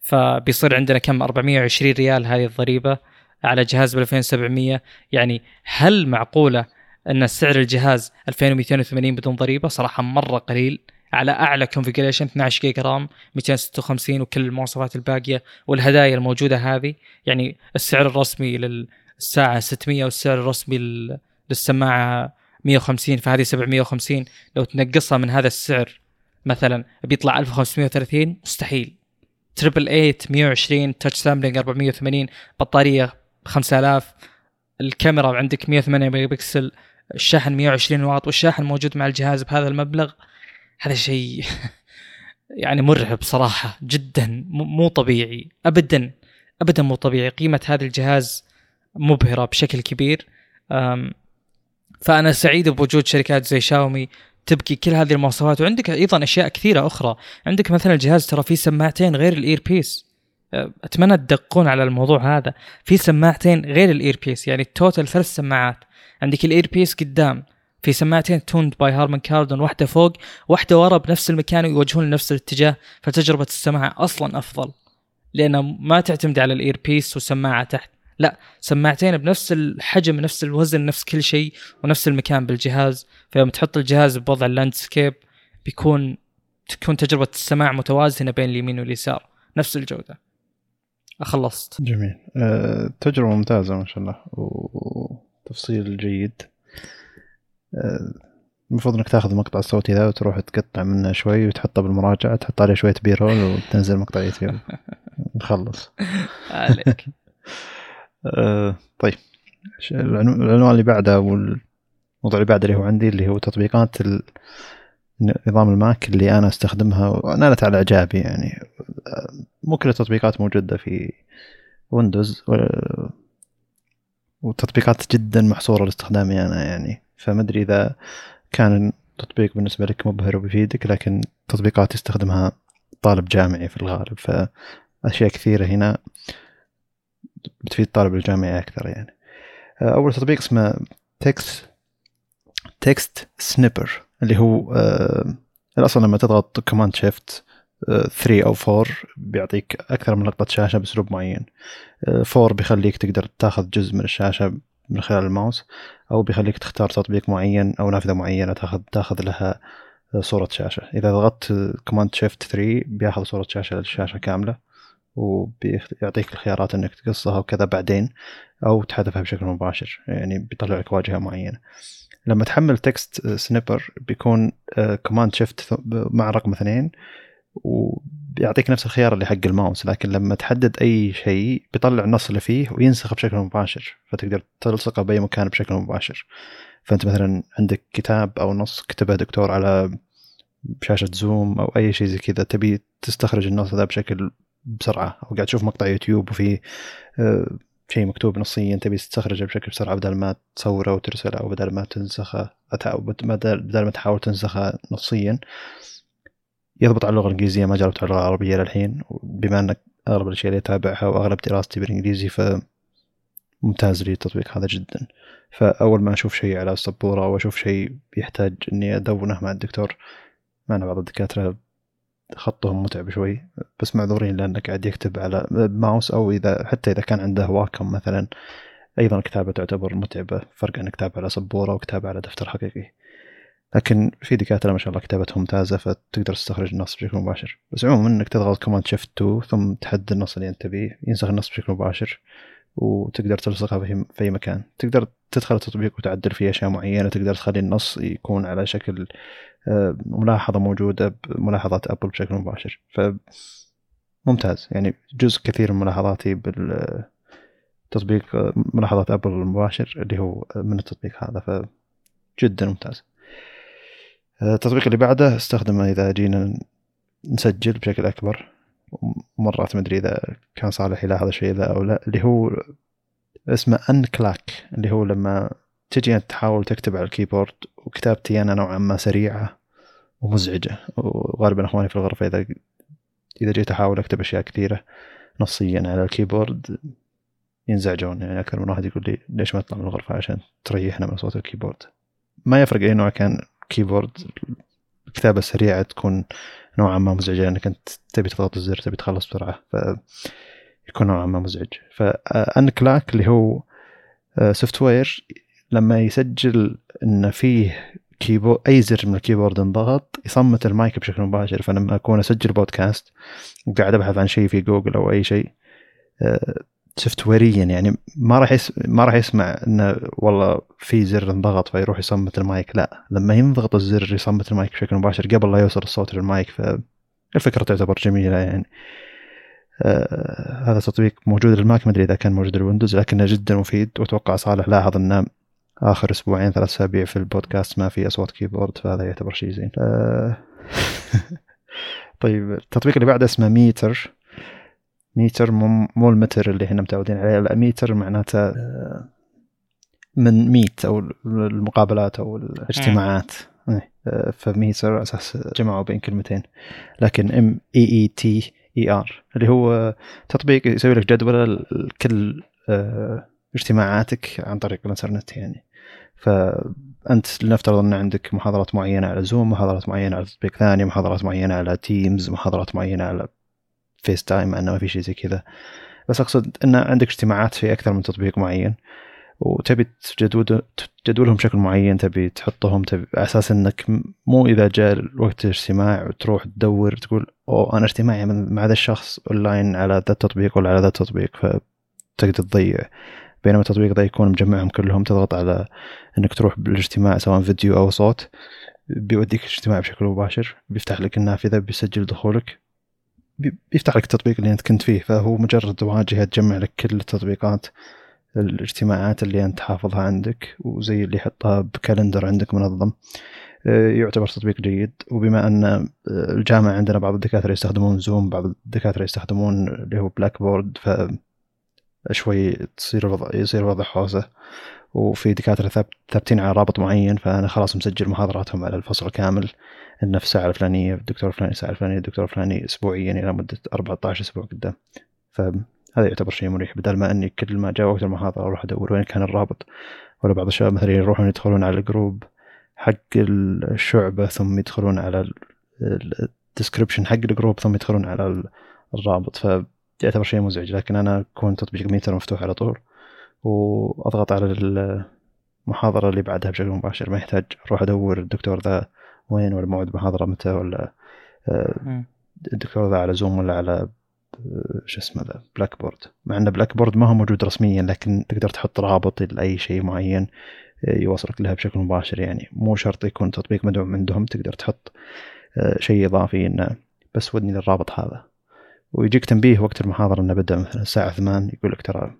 فبيصير عندنا كم؟ 420 ريال هذه الضريبة على جهاز ب 2700 يعني هل معقولة أن سعر الجهاز 2280 بدون ضريبة؟ صراحة مرة قليل. على أعلى configuration 12 جيجا RAM 256 وكل المواصفات الباقية والهدايا الموجودة هذه. يعني السعر الرسمي للساعه 600 والسعر الرسمي للسماعة 150 فهذه 750 لو تنقصها من هذا السعر مثلا بيطلع 1530 مستحيل. triple 8 120 touch sampling 480 بطارية 5000 الكاميرا عندك 108 ميجا بكسل الشاحن 120 واط والشاحن موجود مع الجهاز بهذا المبلغ. هذا شيء يعني مرعب صراحة جدا مو طبيعي. أبدا أبدا مو طبيعي. قيمة هذا الجهاز مبهرة بشكل كبير. فأنا سعيد بوجود شركات زي شاومي تبكي كل هذه المواصفات. وعندك أيضا أشياء كثيرة أخرى. عندك مثلا الجهاز ترى فيه سماعتين غير ال earpiece. أتمنى تدققون على الموضوع هذا. في سماعتين غير ال earpiece يعني ال total ثلاث سماعات. عندك ال earpiece قدام. في سماعتين tuned by Harman Kardon واحدة فوق واحدة ورا بنفس المكان ويوجهون لنفس الاتجاه. فتجربة السماع أصلا أفضل لأنه ما تعتمد على ال earpiece وسماعة تحت. لا سماعتين بنفس الحجم نفس الوزن نفس كل شيء ونفس المكان بالجهاز. فيوم تحط الجهاز بوضع ال landscape بيكون تكون تجربة السماع متوازنة بين اليمين واليسار. نفس الجودة. أخلصت. جميل. أه، تجربة ممتازة ما شاء الله وتفصيل جيد. أه، المفروض إنك تاخذ المقطع الصوتي ذا وتروح تقطع منه شوي وتحطه بالمراجعة تحط عليه شوية بيرول وتنزل مقطع يوتيوب. نخلص. عليك. أه طيب. العنوان اللي بعده والموضوع اللي بعده اللي هو عندي اللي هو تطبيقات نظام الماك اللي أنا أستخدمها ونالت على إعجابي يعني. مو كل التطبيقات موجودة في ويندوز وتطبيقات جدا محصورة لاستخدامي أنا يعني. فما أدري إذا كان التطبيق بالنسبة لك مبهر وبيفيدك لكن تطبيقات يستخدمها طالب جامعي في الغالب. فأشياء كثيرة هنا. بتفيد الطالب الجامعي أكثر يعني. آه، أول تطبيق اسمه Text TextSniper اللي هو آه أصلا لما تضغط Command Shift 3 أو 4 بيعطيك أكثر من لقطة شاشة بأسلوب معين. 4 آه بيخليك تقدر تاخذ جزء من الشاشة من خلال الماوس أو بيخليك تختار تطبيق معين أو نافذة معينة تاخذ تاخذ لها آه، صورة شاشة. إذا ضغطت Command Shift 3 بياخذ صورة شاشة للشاشة كاملة. وبيعطيك الخيارات إنك تقصها وكذا بعدين أو تحذفها بشكل مباشر يعني بيطلع لك واجهة معينة. لما تحمل TextSniper بيكون Command Shift مع رقم اثنين وبيعطيك نفس الخيار اللي حق الماوس. لكن لما تحدد أي شيء بيطلع النص اللي فيه وينسخه بشكل مباشر فتقدر تلصقه بأي مكان بشكل مباشر. فأنت مثلا عندك كتاب أو نص كتبه دكتور على شاشة زوم أو أي شيء زي كذا تبي تستخرج النص ذا بشكل بسرعة أو قاعد تشوف مقطع يوتيوب وفي آه، شيء مكتوب نصيا تبي تستخرجه بشكل بسرعة بدل ما تصوره وترسله أو بدل ما تنسخه بدل ما تحاول تنسخه نصيا. يضبط على اللغة الإنجليزية ما جربت على اللغة العربية للحين بما أنك أغلب الأشياء اللي اتابعها وأغلب دراستي بالإنجليزي ف ممتاز لي التطبيق هذا جدا. فأول ما أشوف شيء على السبورة أو أشوف شيء يحتاج إني أدونه مع الدكتور معنا بعض الدكاترة خطهم متعب شوي بس معذورين لأنه قاعد يكتب على ماوس أو إذا حتى إذا كان عنده واكم مثلا أيضا الكتابه تعتبر متعبة فرق عن كتابه على سبورة وكتابه على دفتر حقيقي. لكن في دكاترة ما شاء الله كتابتهم ممتازة فتقدر تستخرج النص بشكل مباشر. بس عموما إنك تضغط Command Shift 2 ثم تحدد النص اللي أنت تبيه ينسخ النص بشكل مباشر وتقدر تلصقها في اي مكان. تقدر تدخل التطبيق وتعدل فيه أشياء معينة تقدر تخلي النص يكون على شكل ملاحظة موجودة بملاحظات ابل بشكل مباشر. ف ممتاز يعني جزء كثير من ملاحظاتي بالتطبيق تطبيق ملاحظات ابل المباشر اللي هو من التطبيق هذا. ف جدا ممتاز التطبيق اللي بعده استخدمه إذا جينا نسجل بشكل أكبر. مرات ما أدري إذا كان صالح هذا الشيء ذا أو لا اللي هو اسمه Unclack اللي هو لما تجي أنت تحاول تكتب على ال keyboard وكتابتي أنا نوعا ما سريعة ومزعجة وغالبا إخواني في الغرفة إذا إذا جيت أحاول أكتب أشياء كثيرة نصيا على ال keyboard ينزعجون يعني أكثر من واحد يقول لي ليش ما تطلع من الغرفة عشان تريحنا من صوت ال keyboard. ما يفرق أي نوع كان keyboard الكتابة السريعة تكون نوعا ما مزعجة انك أنت تبي تضغط الزر تبي تخلص بسرعة فيكون نوعا ما مزعج. ف Unclack اللي هو software لما يسجل إن فيه keyboard أي زر من ال keyboard انضغط يصمت المايك بشكل مباشر. فلما أكون أسجل بودكاست وقاعد أبحث عن شيء في جوجل أو أي شيء software يا يعني ما راح يس... ما راح يسمع انه والله في زر انضغط فيروح يصمت المايك. لا لما ينضغط الزر يصمت المايك بشكل مباشر قبل لا يوصل الصوت للمايك فالفكرة تعتبر جميلة يعني. آه هذا تطبيق موجود للماك ما أدري إذا كان موجود للويندوز لكنه جدا مفيد وأتوقع صالح لاحظ إنه آخر أسبوعين ثلاث أسابيع في البودكاست ما في أصوات keyboard فهذا يعتبر شيء زين. آه طيب التطبيق اللي بعده اسمه Meeter. Meeter مو المتر اللي إحنا متعودين عليه لا Meeter معناته آه، من meet أو المقابلات أو الاجتماعات. إيه، آه، ف Meeter أساس جمعوا بين كلمتين. لكن M E E T E R اللي هو تطبيق يسوي لك جدول كل آه، اجتماعاتك عن طريق الإنترنت يعني. فأنت لنفترض أن عندك محاضرات معينة على زوم محاضرات معينة على تطبيق ثاني محاضرات معينة على تيمز محاضرات معينة على فيس تايم أنه ما في شيء زي كذا. بس أقصد أن عندك اجتماعات في أكثر من تطبيق معين وتبي تجدول تجدولهم بشكل معين تبي تحطهم تبي على أساس أنك مو إذا جاء وقت الاجتماع وتروح تدور تقول أو أنا اجتماعي مع ذا الشخص اونلاين على ذا التطبيق ولا على ذا التطبيق. فتقدر تضيع. بينما التطبيق ذا يكون مجمعهم كلهم تضغط على إنك تروح بالاجتماع سواء فيديو أو صوت بيوديك الاجتماع بشكل مباشر بيفتح لك النافذة بيسجل دخولك بيفتح لك التطبيق اللي أنت كنت فيه. فهو مجرد واجهة تجمع لك كل التطبيقات الاجتماعات اللي أنت حافظها عندك وزي اللي يحطها ب calendar عندك منظم. آه، يعتبر تطبيق جيد. وبما أن آه، الجامعة عندنا بعض الدكاترة يستخدمون زوم بعض الدكاترة يستخدمون اللي هو بلاك بورد ف شوي تصير الوضع يصير الوضع حوسة وفي دكاترة ثابتين على رابط معين فأنا خلاص مسجل محاضراتهم على الفصل كامل. انه في الساعة الفلانية الدكتور الفلاني الساعة الفلانية الدكتور الفلاني اسبوعيا إلى مدة 14 أسبوع قدام. فهذا يعتبر شيء مريح. بدل ما أني كل ما جاء وقت المحاضرة أروح أدور وين كان الرابط. ولا بعض الشباب مثلا يروحون يدخلون على الجروب حق الشعبة ثم يدخلون على ال description حق ال group ثم يدخلون على الرابط. فيعتبر شيء مزعج لكن أنا اكون تطبيق Meeter مفتوح على طول وأضغط على المحاضرة اللي بعدها بشكل مباشر. ما يحتاج أروح أدور الدكتور ذا وين ولا موعد محاضرة متى ولا آه، الدكتور ذا على Zoom ولا على آه، شو اسمه ذا Blackboard مع إن Blackboard ما هو موجود رسميا لكن تقدر تحط رابط لأي شيء معين آه، يوصلك لها بشكل مباشر يعني. مو شرط يكون تطبيق مدعوم عندهم تقدر تحط شيء إضافي إنه بس ودني للرابط هذا. ويجيك تنبيه وقت المحاضرة إنه بدأ مثلا الساعة 8 يقول لك ترى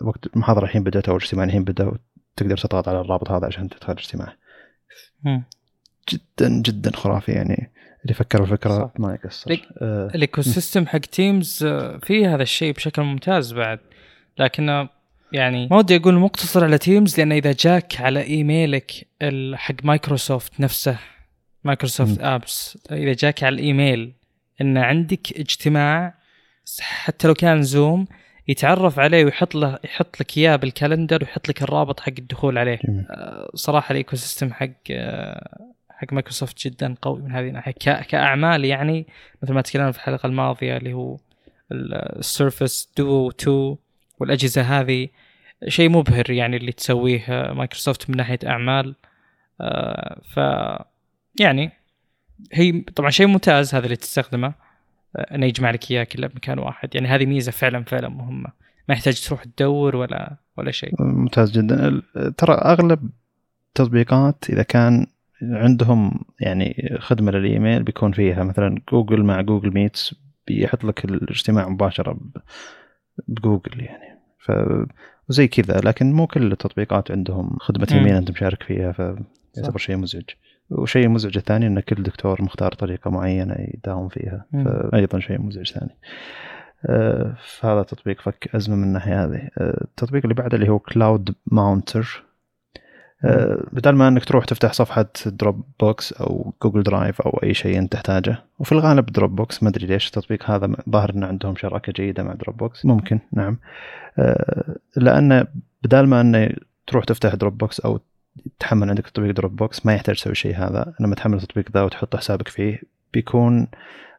وقت المحاضرة الحين بدأت أو الاجتماع الحين بدأ تقدر تضغط على الرابط هذا عشان تدخل الاجتماع. جدا جدا خرافي يعني. اللي فكر الفكرة ما يقصر. آه. ال ecosystem حق Teams آه، فيه هذا الشيء بشكل ممتاز بعد. لكن يعني ما ودي أقول مقتصر على Teams لأن إذا جاك على إيميلك حق مايكروسوفت نفسه Microsoft apps إذا جاك على الإيميل إن عندك اجتماع حتى لو كان Zoom يتعرف عليه ويحط له يحط لك إياه بال calendar ويحط لك الرابط حق الدخول عليه. جميل. آه، صراحة ال ecosystem حق آه، حق مايكروسوفت جدا قوي من هذه الناحية. كأعمال يعني مثل ما تكلمنا في الحلقة الماضية اللي هو ال Surface Duo 2 والأجهزة هذه شيء مبهر يعني اللي تسويه مايكروسوفت من ناحية أعمال. آه، ف يعني هي طبعا شيء ممتاز هذا اللي تستخدمه. انه يجمع لك إياه كله بمكان واحد. يعني هذه ميزة فعلا فعلا مهمة. ما يحتاج تروح تدور ولا ولا شيء. ممتاز جدا. ترى أغلب التطبيقات إذا كان عندهم يعني خدمة للإيميل بيكون فيها مثلا جوجل مع Google Meets بيحط لك الاجتماع مباشرة بجوجل يعني. ف وزي كذا. لكن مو كل التطبيقات عندهم خدمة مم. إيميل أنت مشارك فيها فيعتبر شيء مزعج. وشيء مزعج الثاني إن كل دكتور مختار طريقة معينة يداوم فيها. فايضا شيء مزعج ثاني. آه، فهذا تطبيق فك أزمة من الناحية هذه. آه، التطبيق اللي بعده اللي هو CloudMounter آه، بدل ما إنك تروح تفتح صفحة Dropbox أو Google Drive أو أي شيء أنت تحتاجه وفي الغالب Dropbox ما أدري ليش التطبيق هذا ظاهر إن عندهم شراكة جيدة مع Dropbox ممكن نعم. لأن بدال ما إنه تروح تفتح Dropbox أو تحمل عندك تطبيق Dropbox ما يحتاج تسوي شيء هذا. لما تحمل التطبيق ذا وتحط حسابك فيه بيكون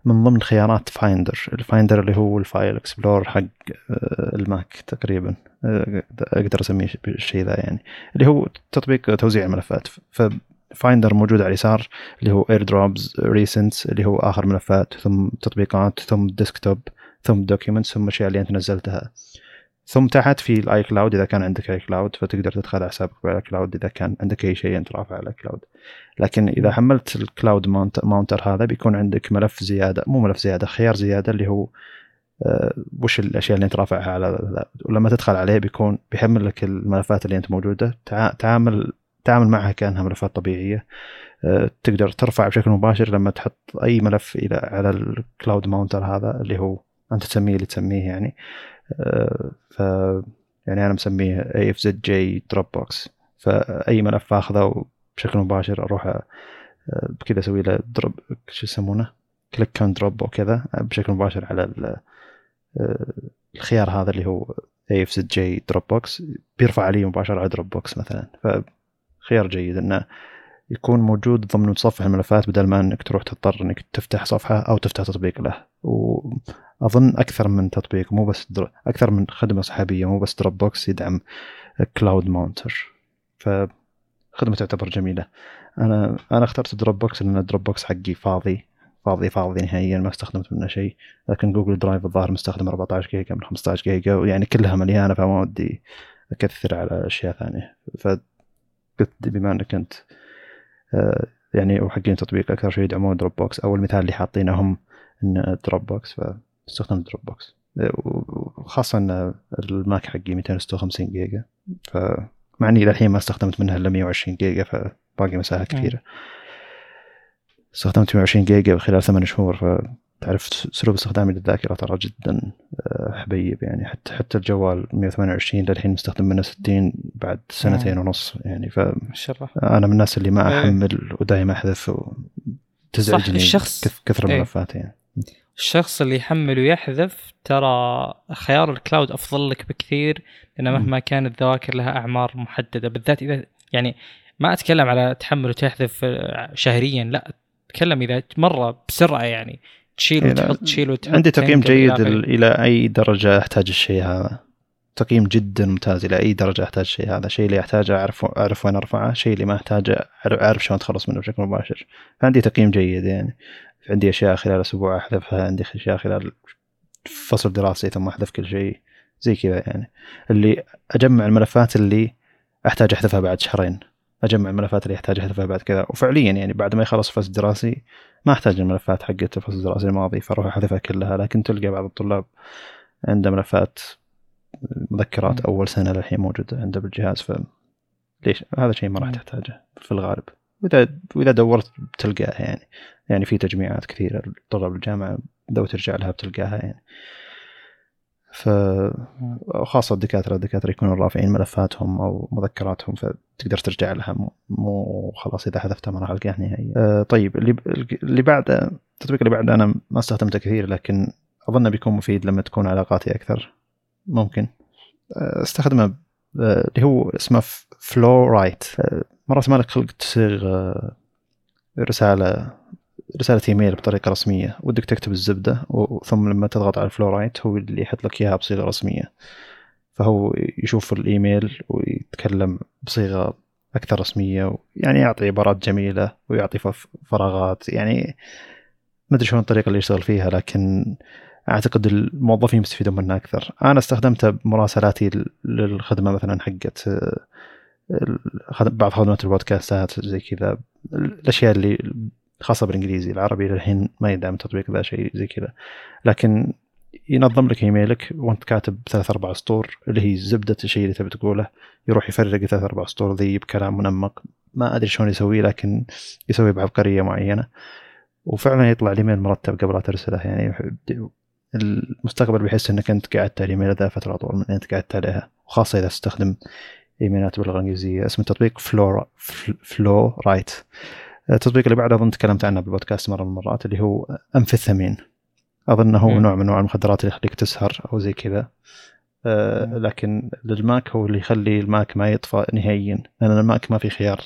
من ضمن خيارات Finder ال Finder اللي هو ال file explorer حق آه، الماك تقريبا. آه، أقدر أسميه الشيء ذا يعني. اللي هو تطبيق توزيع الملفات. ف Finder موجود على اليسار اللي هو AirDrops recents اللي هو آخر ملفات ثم تطبيقات ثم desktop ثم documents ثم الاشياء اللي أنت نزلتها. ثم تحت في ال iCloud إذا كان عندك iCloud فتقدر تدخل على حسابك بال iCloud. إذا كان عندك أي شيء أنت رافعه على ال cloud لكن إذا حملت ال CloudMount- Mounter هذا بيكون عندك ملف زيادة. مو ملف زيادة خيار زيادة اللي هو آه، وش الأشياء اللي أنت رافعها على ذا. ولما تدخل عليه بيكون بيحمل لك الملفات اللي أنت موجودة. تع- تعامل تعامل معها كأنها ملفات طبيعية. آه، تقدر ترفع بشكل مباشر لما تحط أي ملف إلى على ال CloudMounter هذا اللي هو أنت تسميه اللي تسميه يعني. ف يعني أنا مسميه اي اف زد جي دروب بوكس فأي ملف اخذه بشكل مباشر أروح آه، بكذا أسوي له drop شو يسمونه؟ click and drop وكذا بشكل مباشر على آه، الخيار هذا اللي هو اي اف زد جي دروب بوكس بيرفع علي مباشرة على Dropbox مثلا. فخيار جيد إنه يكون موجود ضمن متصفح الملفات بدل ما إنك تروح تضطر إنك تفتح صفحة أو تفتح تطبيق له. واظن أكثر من تطبيق مو بس در... أكثر من خدمة سحابية مو بس Dropbox يدعم CloudMounter فخدمة تعتبر جميلة. أنا أنا اخترت Dropbox لأن Dropbox حقي فاضي فاضي فاضي نهائيا ما استخدمت منه شيء. لكن Google Drive الظاهر مستخدم 14 جيجا من 15 جيجا ويعني كلها مليانة فما ودي أكثر على أشياء ثانية. فقلت بما أنك انت آه، يعني وحقين تطبيق أكثر شيء يدعمون Dropbox أو المثال اللي حاطينه هم إن Dropbox فاستخدمت Dropbox وخاصة إن الماك حقي 256 جيجا فمع إني للحين ما استخدمت منها إلا 120 جيجا فباقي مساحة كثيرة. استخدمت 120 جيجا خلال ثمان شهور فتعرف اسلوب استخدامي للذاكرة ترى جدا آه، حبيب يعني. حتى حتى الجوال 128 للحين مستخدم منه 60 بعد سنتين ونص يعني. ف أنا من الناس اللي ما إيه. أحمل ودائما أحذف وتزعجني كثر إيه. الملفات يعني. الشخص اللي يحمل ويحذف ترى خيار الكلاود أفضل لك بكثير لأن مهما كانت الذواكر لها أعمار محددة. بالذات إذا يعني ما أتكلم على تحمل وتحذف آه، شهريا لا أتكلم إذا مرة بسرعة يعني. تشيل إيه، وتحط تشيل وتحط عندي تقييم جيد إلى أي درجة احتاج الشيء هذا. تقييم جدا ممتاز إلى أي درجة احتاج الشيء هذا. شيء اللي احتاجه أعرف أعرف وين أرفعه شيء اللي ما احتاجه أعرف شلون اتخلص منه بشكل مباشر. فعندي تقييم جيد يعني. عندي أشياء خلال أسبوع أحذفها عندي أشياء خلال فصل دراسي ثم أحذف كل شيء زي كذا يعني. اللي أجمع الملفات اللي أحتاج أحذفها بعد شهرين. أجمع الملفات اللي أحتاج أحذفها بعد كذا. وفعليا يعني بعد ما يخلص الفصل الدراسي ما أحتاج الملفات حقت الفصل الدراسي الماضي فأروح أحذفها كلها. لكن تلقى بعض الطلاب عنده ملفات مذكرات. أول سنة للحين موجودة عنده بالجهاز ف ليش؟ هذا شيء ما راح. تحتاجه في الغالب. وإذا وإذا دورت بتلقاه يعني. يعني في تجميعات كثيرة لطلاب الجامعة لو ترجع لها بتلقاها يعني. ف وخاصة الدكاترة الدكاترة يكونوا رافعين ملفاتهم أو مذكراتهم فتقدر ترجع لها مو- خلاص إذا حذفتها ما راح ألقاها نهائيا. أه طيب اللي اللي بعده التطبيق اللي بعده أنا ما استخدمته كثير لكن أظنه بيكون مفيد لما تكون علاقاتي أكثر. ممكن. أه، استخدمه أه، اللي هو اسمه Flowrite مرات مالك خلق تصيغ أه، رسالة رسالة إيميل بطريقة رسمية ودك تكتب الزبدة ثم لما تضغط على ال Flowrite هو اللي يحط لك إياها بصيغة رسمية. فهو يشوف الإيميل ويتكلم بصيغة أكثر رسمية يعني يعطي عبارات جميلة ويعطي فراغات يعني ما أدري شلون الطريقة اللي يشتغل فيها لكن أعتقد الموظفين يستفيدون منها أكثر. أنا استخدمته بمراسلاتي لل- للخدمة مثلا حقت بعض خدمات البودكاستات زي كذا الأشياء اللي خاصة بالإنجليزي العربي للحين ما يدعم تطبيق ذا شيء زي كذا. لكن ينظم لك إيميلك وأنت كاتب ثلاث أربع سطور اللي هي زبدة الشيء اللي تبي تقوله يروح يفرق ثلاث أربع سطور ذي بكلام منمق. ما أدري شلون يسويه لكن يسوي بعبقرية معينة. وفعلا يطلع الإيميل مرتب قبل لا ترسله يعني المستقبل بيحس إنك أنت قعدت على الإيميل ذا فترة أطول من أنت قعدت عليها. وخاصة إذا تستخدم إيميلات باللغة الانجليزيه اسم التطبيق Flow Flowrite التطبيق اللي بعده أظن تكلمت عنه بالبودكاست مرة من المرات اللي هو امفيثامين اظن هو نوع من أنواع المخدرات اللي يخليك تسهر أو زي كذا. آه لكن للماك هو اللي يخلي الماك ما يطفى نهائيا لأن الماك ما في خيار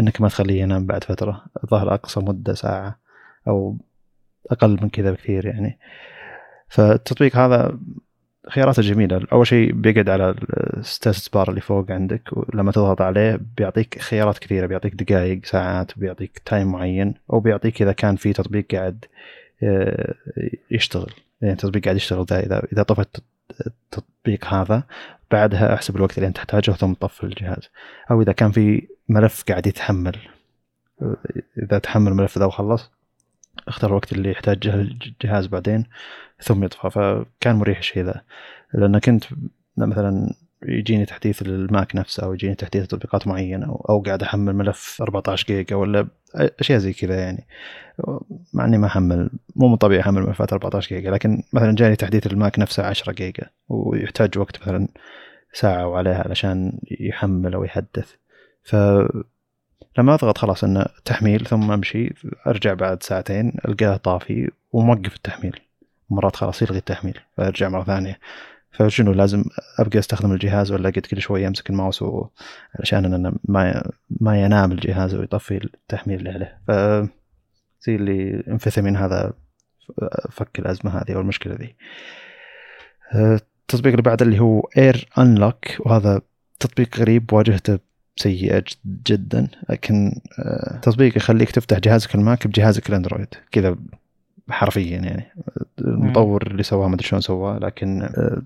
إنك ما تخليه ينام بعد فترة. ظهر أقصى مدة ساعة أو أقل من كذا بكثير يعني. فالتطبيق هذا خياراته جميلة. أول شيء بيقعد على ال status bar اللي فوق عندك ولما تضغط عليه بيعطيك خيارات كثيرة بيعطيك دقائق ساعات بيعطيك time معين أو بيعطيك إذا كان في تطبيق قاعد آه، يشتغل. يعني التطبيق قاعد يشتغل ده إذا إذا طفت التطبيق هذا بعدها أحسب الوقت اللي أنت تحتاجه ثم طفي الجهاز. أو إذا كان في ملف قاعد يتحمل إذا تحمل الملف ذا وخلص اختار الوقت اللي يحتاجه الجهاز بعدين ثم يطفى. فكان مريح الشيء ذا. لأن كنت مثلا يجيني تحديث للماك نفسه أو يجيني تحديث تطبيقات معينة أو, أو قاعد أحمل ملف 14 جيجا ولا أشياء زي كذا يعني. مع إني ما أحمل مو من طبيعي أحمل ملفات 14 جيجا لكن مثلا جاني تحديث الماك نفسه 10 جيجا ويحتاج وقت مثلا ساعة وعليها علشان يحمل أو يحدث. ف لما أضغط خلاص إنه تحميل ثم أمشي أرجع بعد ساعتين ألقاه طافي وموقف التحميل. مرات خلاص يلغي التحميل فأرجع مرة ثانية. فشنو لازم أبقى أستخدم الجهاز ولا قد كل شوية أمسك الماوس. علشان أنا ما ما ينام الجهاز ويطفي التحميل اللي عليه. ف زي اللي انفث من هذا فك الأزمة هذه أو المشكلة ذي. التطبيق اللي بعده اللي هو Air Unlock وهذا تطبيق غريب واجهته سيئة جدا لكن آه، تطبيق يخليك تفتح جهازك الماك بجهازك الأندرويد. كذا حرفيا يعني. المطور اللي سواها ما أدري شلون سواه لكن آه،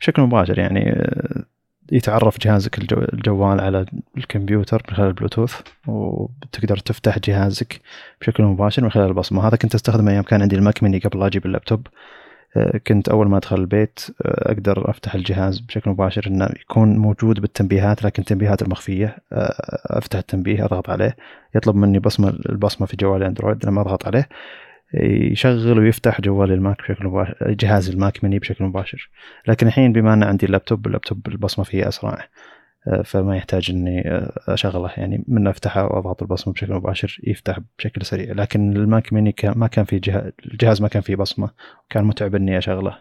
بشكل مباشر يعني آه، يتعرف جهازك الجوال على الكمبيوتر من خلال البلوتوث وتقدر تفتح جهازك بشكل مباشر من خلال البصمة. هذا كنت أستخدمه أيام كان عندي الماك ميني قبل لا أجيب اللابتوب. كنت أول ما أدخل البيت أقدر أفتح الجهاز بشكل مباشر إنه يكون موجود بالتنبيهات لكن التنبيهات المخفية أفتح التنبيه أضغط عليه. يطلب مني بصمة البصمة في جوال أندرويد لما أضغط عليه. يشغل ويفتح جوال الماك بشكل مباشر جهاز الماك مني بشكل مباشر. لكن الحين بما أن عندي اللابتوب اللابتوب البصمة فيه أسرع. فما يحتاج إني أشغله. يعني من أفتحه وأضغط البصمة بشكل مباشر يفتح بشكل سريع. لكن الماك ميني ما كان في جهاز الجهاز ما كان فيه بصمة. كان متعب إني أشغله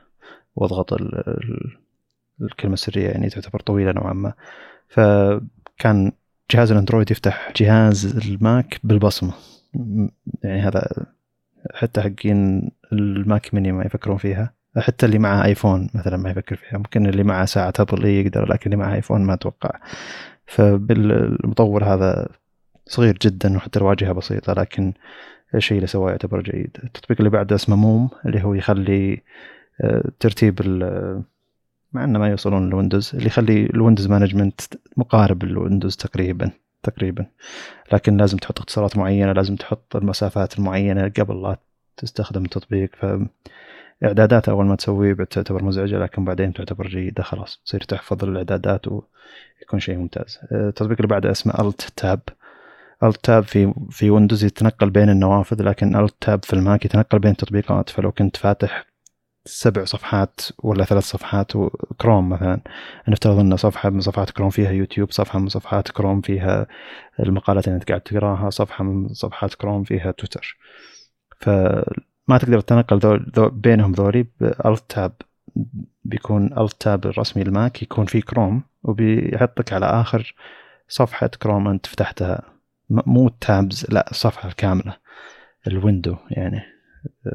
وأضغط الكلمة السرية يعني تعتبر طويلة نوعا ما. فكان جهاز الأندرويد يفتح جهاز الماك بالبصمة. يعني هذا حتى حقين الماك ميني ما يفكرون فيها. حتى اللي معه ايفون مثلا ما يفكر فيها. ممكن اللي معه ساعة ابل يقدر لكن اللي معه ايفون ما أتوقع. فالمطور هذا صغير جدا وحتى الواجهة بسيطة لكن الشيء اللي سواه يعتبر جيد. التطبيق اللي بعده اسمه Moom اللي هو يخلي آه، ترتيب مع إنه ما يوصلون للويندوز اللي يخلي ال windows management مقارب للويندوز تقريبا تقريبا. لكن لازم تحط اختصارات معينة لازم تحط المسافات المعينة قبل لا تستخدم التطبيق. ف إعدادات أول ما تسويه تعتبر مزعجة لكن بعدين تعتبر جيدة خلاص تصير تحفظ الإعدادات ويكون شيء ممتاز. آه، التطبيق اللي بعده اسمه Alt Tab Alt Tab في في ويندوز يتنقل بين النوافذ لكن Alt Tab في الماك يتنقل بين التطبيقات فلو كنت فاتح سبع صفحات ولا ثلاث صفحات كروم مثلا نفترض إن صفحة من صفحات كروم فيها يوتيوب صفحة من صفحات كروم فيها المقالات اللي أنت قاعد تقراها صفحة من صفحات كروم فيها تويتر ف ما تقدر تتنقل ذو ذو بينهم ذولي ب Alt Tab بيكون Alt Tab الرسمي الماك يكون في كروم وبيحطك على آخر صفحة كروم أنت فتحتها. مو tabs لا الصفحة الكاملة ال window يعني.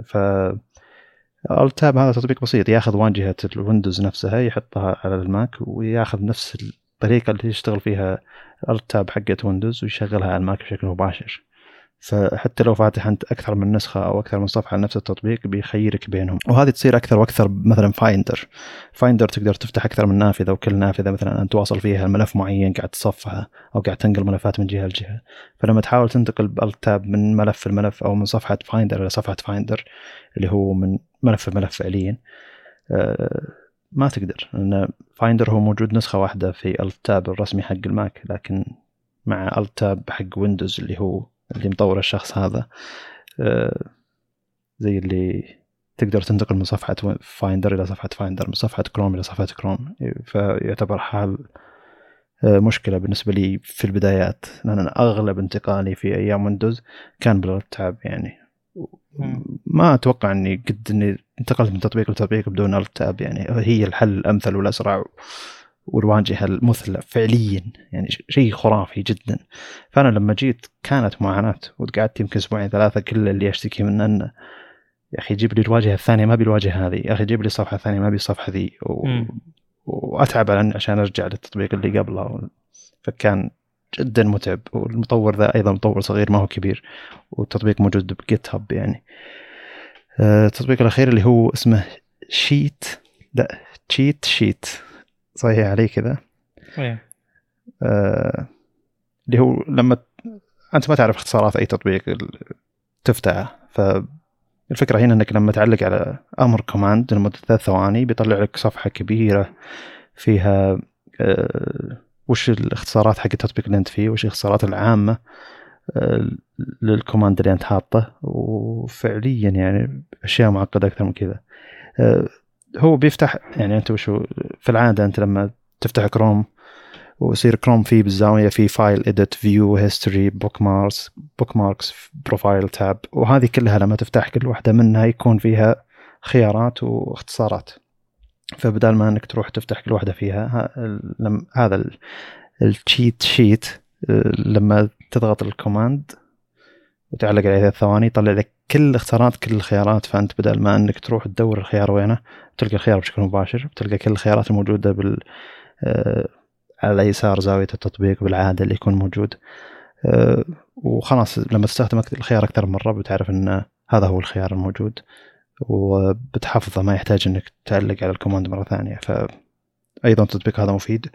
ف Alt Tab هذا تطبيق بسيط ياخذ واجهة الويندوز نفسها يحطها على الماك وياخذ نفس الطريقة اللي يشتغل فيها Alt Tab حقت ويندوز ويشغلها على الماك بشكل مباشر. فحتى لو فاتح أنت أكثر من نسخة أو أكثر من صفحة لنفس التطبيق بيخيرك بينهم. وهذه تصير أكثر وأكثر مثلا Finder Finder تقدر تفتح أكثر من نافذة وكل نافذة مثلا انت واصل فيها ملف معين قاعد تصفحه أو قاعد تنقل ملفات من جهة لجهة. فلما تحاول تنتقل ب Alt Tab من ملف لملف أو من صفحة Finder إلى صفحة Finder اللي هو من ملف لملف فعليا آه، ما تقدر. لأن Finder هو موجود نسخة واحدة في Alt Tab الرسمي حق الماك لكن مع Alt Tab حق ويندوز اللي هو اللي مطور الشخص هذا. آه، زي اللي تقدر تنتقل من صفحة Finder إلى صفحة Finder من صفحة كروم إلى صفحة كروم فيعتبر حال آه، مشكلة بالنسبة لي في البدايات. لأن أنا أغلب انتقالي في أيام ويندوز كان بالتاب يعني. ما أتوقع أني قد أني انتقلت من تطبيق لتطبيق بدون التاب يعني. هي الحل الأمثل والأسرع. والواجهه المثلى فعليا يعني شيء خرافي جدا. فأنا لما جيت كانت معاناة وقعدت يمكن أسبوعين ثلاثة كل اللي أشتكي منه انه يا أخي جيب لي الواجهة الثانية ما بالواجهه هذه. يا أخي جيب لي الصفحة الثانية ما بالصفحه ذي. و... وأتعب عشان أرجع للتطبيق اللي قبله. فكان جدا متعب والمطور ذا أيضا مطور صغير ما هو كبير والتطبيق موجود ب GitHub يعني. آه، التطبيق الأخير اللي هو اسمه Sheet لا CheatSheet. صحيح علي كذا. إيه. آه اللي هو لما أنت ما تعرف اختصارات أي تطبيق تفتحه. فالفكرة هنا إنك لما تعلق على أمر command لمدة ثلاث ثواني بيطلع لك صفحة كبيرة فيها آه وش الاختصارات حق التطبيق اللي أنت فيه وش الاختصارات العامة آه لل command اللي أنت حاطه. وفعليا يعني أشياء معقدة أكثر من كذا. آه هو بيفتح يعني أنت وشو في العادة أنت لما تفتح كروم ويصير كروم فيه بالزاوية في file edit view history bookmarks bookmarks profile tab وهذه كلها لما تفتح كل واحدة منها يكون فيها خيارات واختصارات. فبدال ما إنك تروح تفتح كل واحدة فيها هذا ال cheat sheet لما تضغط ال command وتعلق عليه ثواني يطلع لك كل الاختيارات كل الخيارات. فأنت بدل ما إنك تروح تدور الخيار وينه تلقى الخيار بشكل مباشر بتلقى كل الخيارات الموجودة بال آه على يسار زاوية التطبيق بالعادة اللي يكون موجود. آه وخلاص لما تستخدم الخيار أكثر من مرة بتعرف إن هذا هو الخيار الموجود وبتحفظه ما يحتاج إنك تعلق على ال command مرة ثانية. فايضا التطبيق هذا مفيد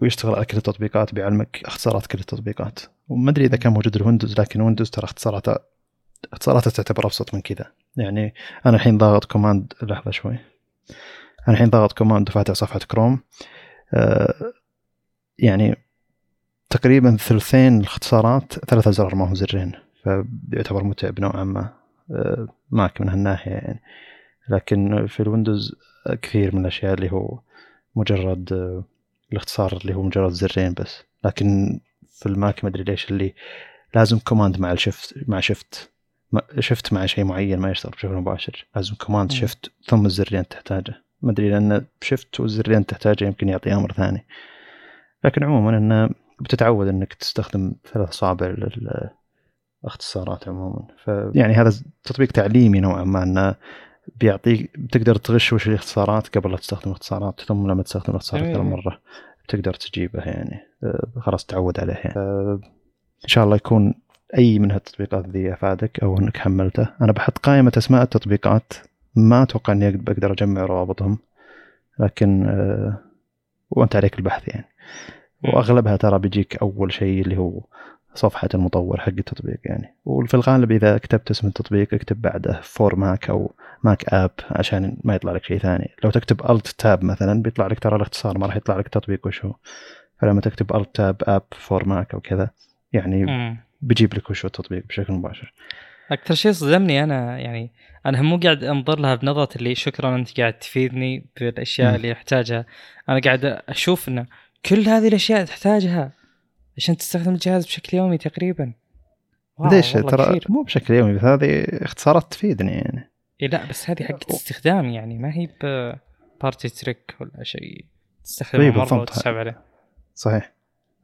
ويشتغل على كل التطبيقات بيعلمك اختصارات كل التطبيقات. وما أدري إذا كان موجود الويندوز لكن ويندوز ترى اختصاراته اختصاراته تعتبر أبسط من كذا. يعني أنا الحين ضاغط command لحظة شوي. أنا الحين ضاغط command وفاتح صفحة كروم. آه يعني تقريبا ثلثين الاختصارات ثلاثة ازرار ما هو زرين فبيعتبر متعب نوعا ما. آه ماك من هالناحية يعني. لكن في الويندوز كثير من الأشياء اللي هو مجرد آه الاختصار اللي هو مجرد زرين بس. لكن في الماك ما أدري ليش اللي لازم command مع ال shift مع shift shift مع شيء معين ما يشتغل بشكل مباشر. لازم command shift ثم الزرين تحتاجه. ما أدري لأن shift والزرين تحتاجه يمكن يعطي أمر ثاني. لكن عموما إنه بتتعود إنك تستخدم ثلاث اصابع للإختصارات عموما. فيعني هذا تطبيق تعليمي نوعا ما إنه بيعطيك بتقدر تغش وش الإختصارات قبل لا تستخدم الاختصارات ثم لما تستخدم الاختصار أكثر من مرة تقدر تجيبه يعني. آه، خلاص تعود عليه يعني. إن شاء الله يكون أي من هالتطبيقات ذي أفادك أو أنك حملته؟ أنا بحط قائمة أسماء التطبيقات ما أتوقع إني بقدر أجمع روابطهم لكن أه وأنت عليك البحث يعني. وأغلبها ترى بيجيك أول شيء اللي هو صفحة المطور حق التطبيق يعني. وفي الغالب إذا كتبت اسم التطبيق اكتب بعده for Mac أو Mac app عشان ما يطلع لك شيء ثاني. لو تكتب Alt Tab مثلا بيطلع لك ترى الاختصار ما راح يطلع لك تطبيق وش هو فلما تكتب Alt Tab app for Mac أو كذا يعني بيجيب لك وش التطبيق بشكل مباشر. أكثر شيء صدمني أنا يعني أنا مو قاعد أنظر لها بنظرة اللي شكرا أنت قاعد تفيدني بالأشياء م. اللي احتاجها أنا قاعد أشوف انه كل هذه الأشياء تحتاجها عشان تستخدم الجهاز بشكل يومي تقريبا. ليش؟ ترى مو بشكل يومي بس هذه اختصارات تفيدني يعني. إيه لا بس هذه حقت استخدام يعني ما هي بارتي تريك ولا شيء. تستخدمها طيب مرة وتسحب عليه. صحيح.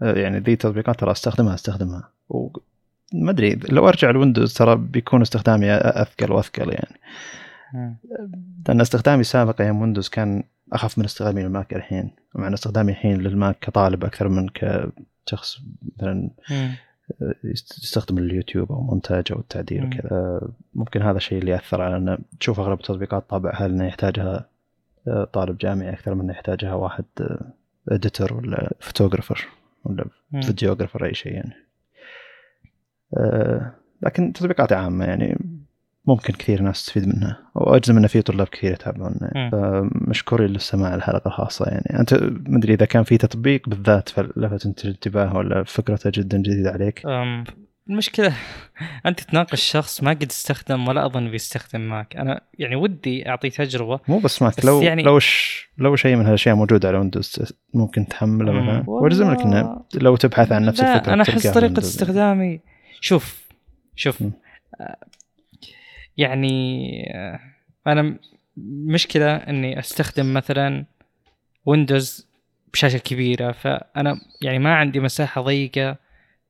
يعني ذي التطبيقات ترى أستخدمها أستخدمها. ما أدري لو أرجع الويندوز ترى بيكون استخدامي أثقل وأثقل يعني. لأن استخدامي السابق أيام ويندوز كان أخف من استخدامي للماك الحين. مع إن استخدامي الحين للماك كطالب أكثر من ك شخص مثلا يستخدم اليوتيوب أو مونتاج أو التعديل. وكذا. آه، ممكن هذا الشيء اللي يأثر على انه تشوف أغلب التطبيقات طابعها إنه يحتاجها آه، طالب جامعي أكثر من إنه يحتاجها واحد editor ولا photographer ولا. فيديوغرافر أي شيء يعني. آه، لكن تطبيقات عامة يعني ممكن كثير ناس تستفيد منها وأجزم انه في طلاب كثير يتابعون. فمشكورين للسماع الحلقة الخاصة يعني أنت ما ادري إذا كان في تطبيق بالذات فلفت انت الانتباه ولا فكرته جدا جديدة عليك أم، المشكلة أنت تناقش شخص ما قد استخدم ولا أظن بيستخدم ماك أنا يعني ودي أعطيه تجربة مو بس ماك بس لو يعني- لو ش لو شيء من هالأشياء موجوده على ويندوز ممكن تحمله. مثلا والله- وأجزم لك إنه لو تبحث عن نفس الفكرة أحس بتلقاها طريقة ويندوز. استخدامي شوف شوف. آه، يعني آه، أنا م- مشكلة إني أستخدم مثلا ويندوز بشاشة كبيرة فأنا يعني ما عندي مساحة ضيقة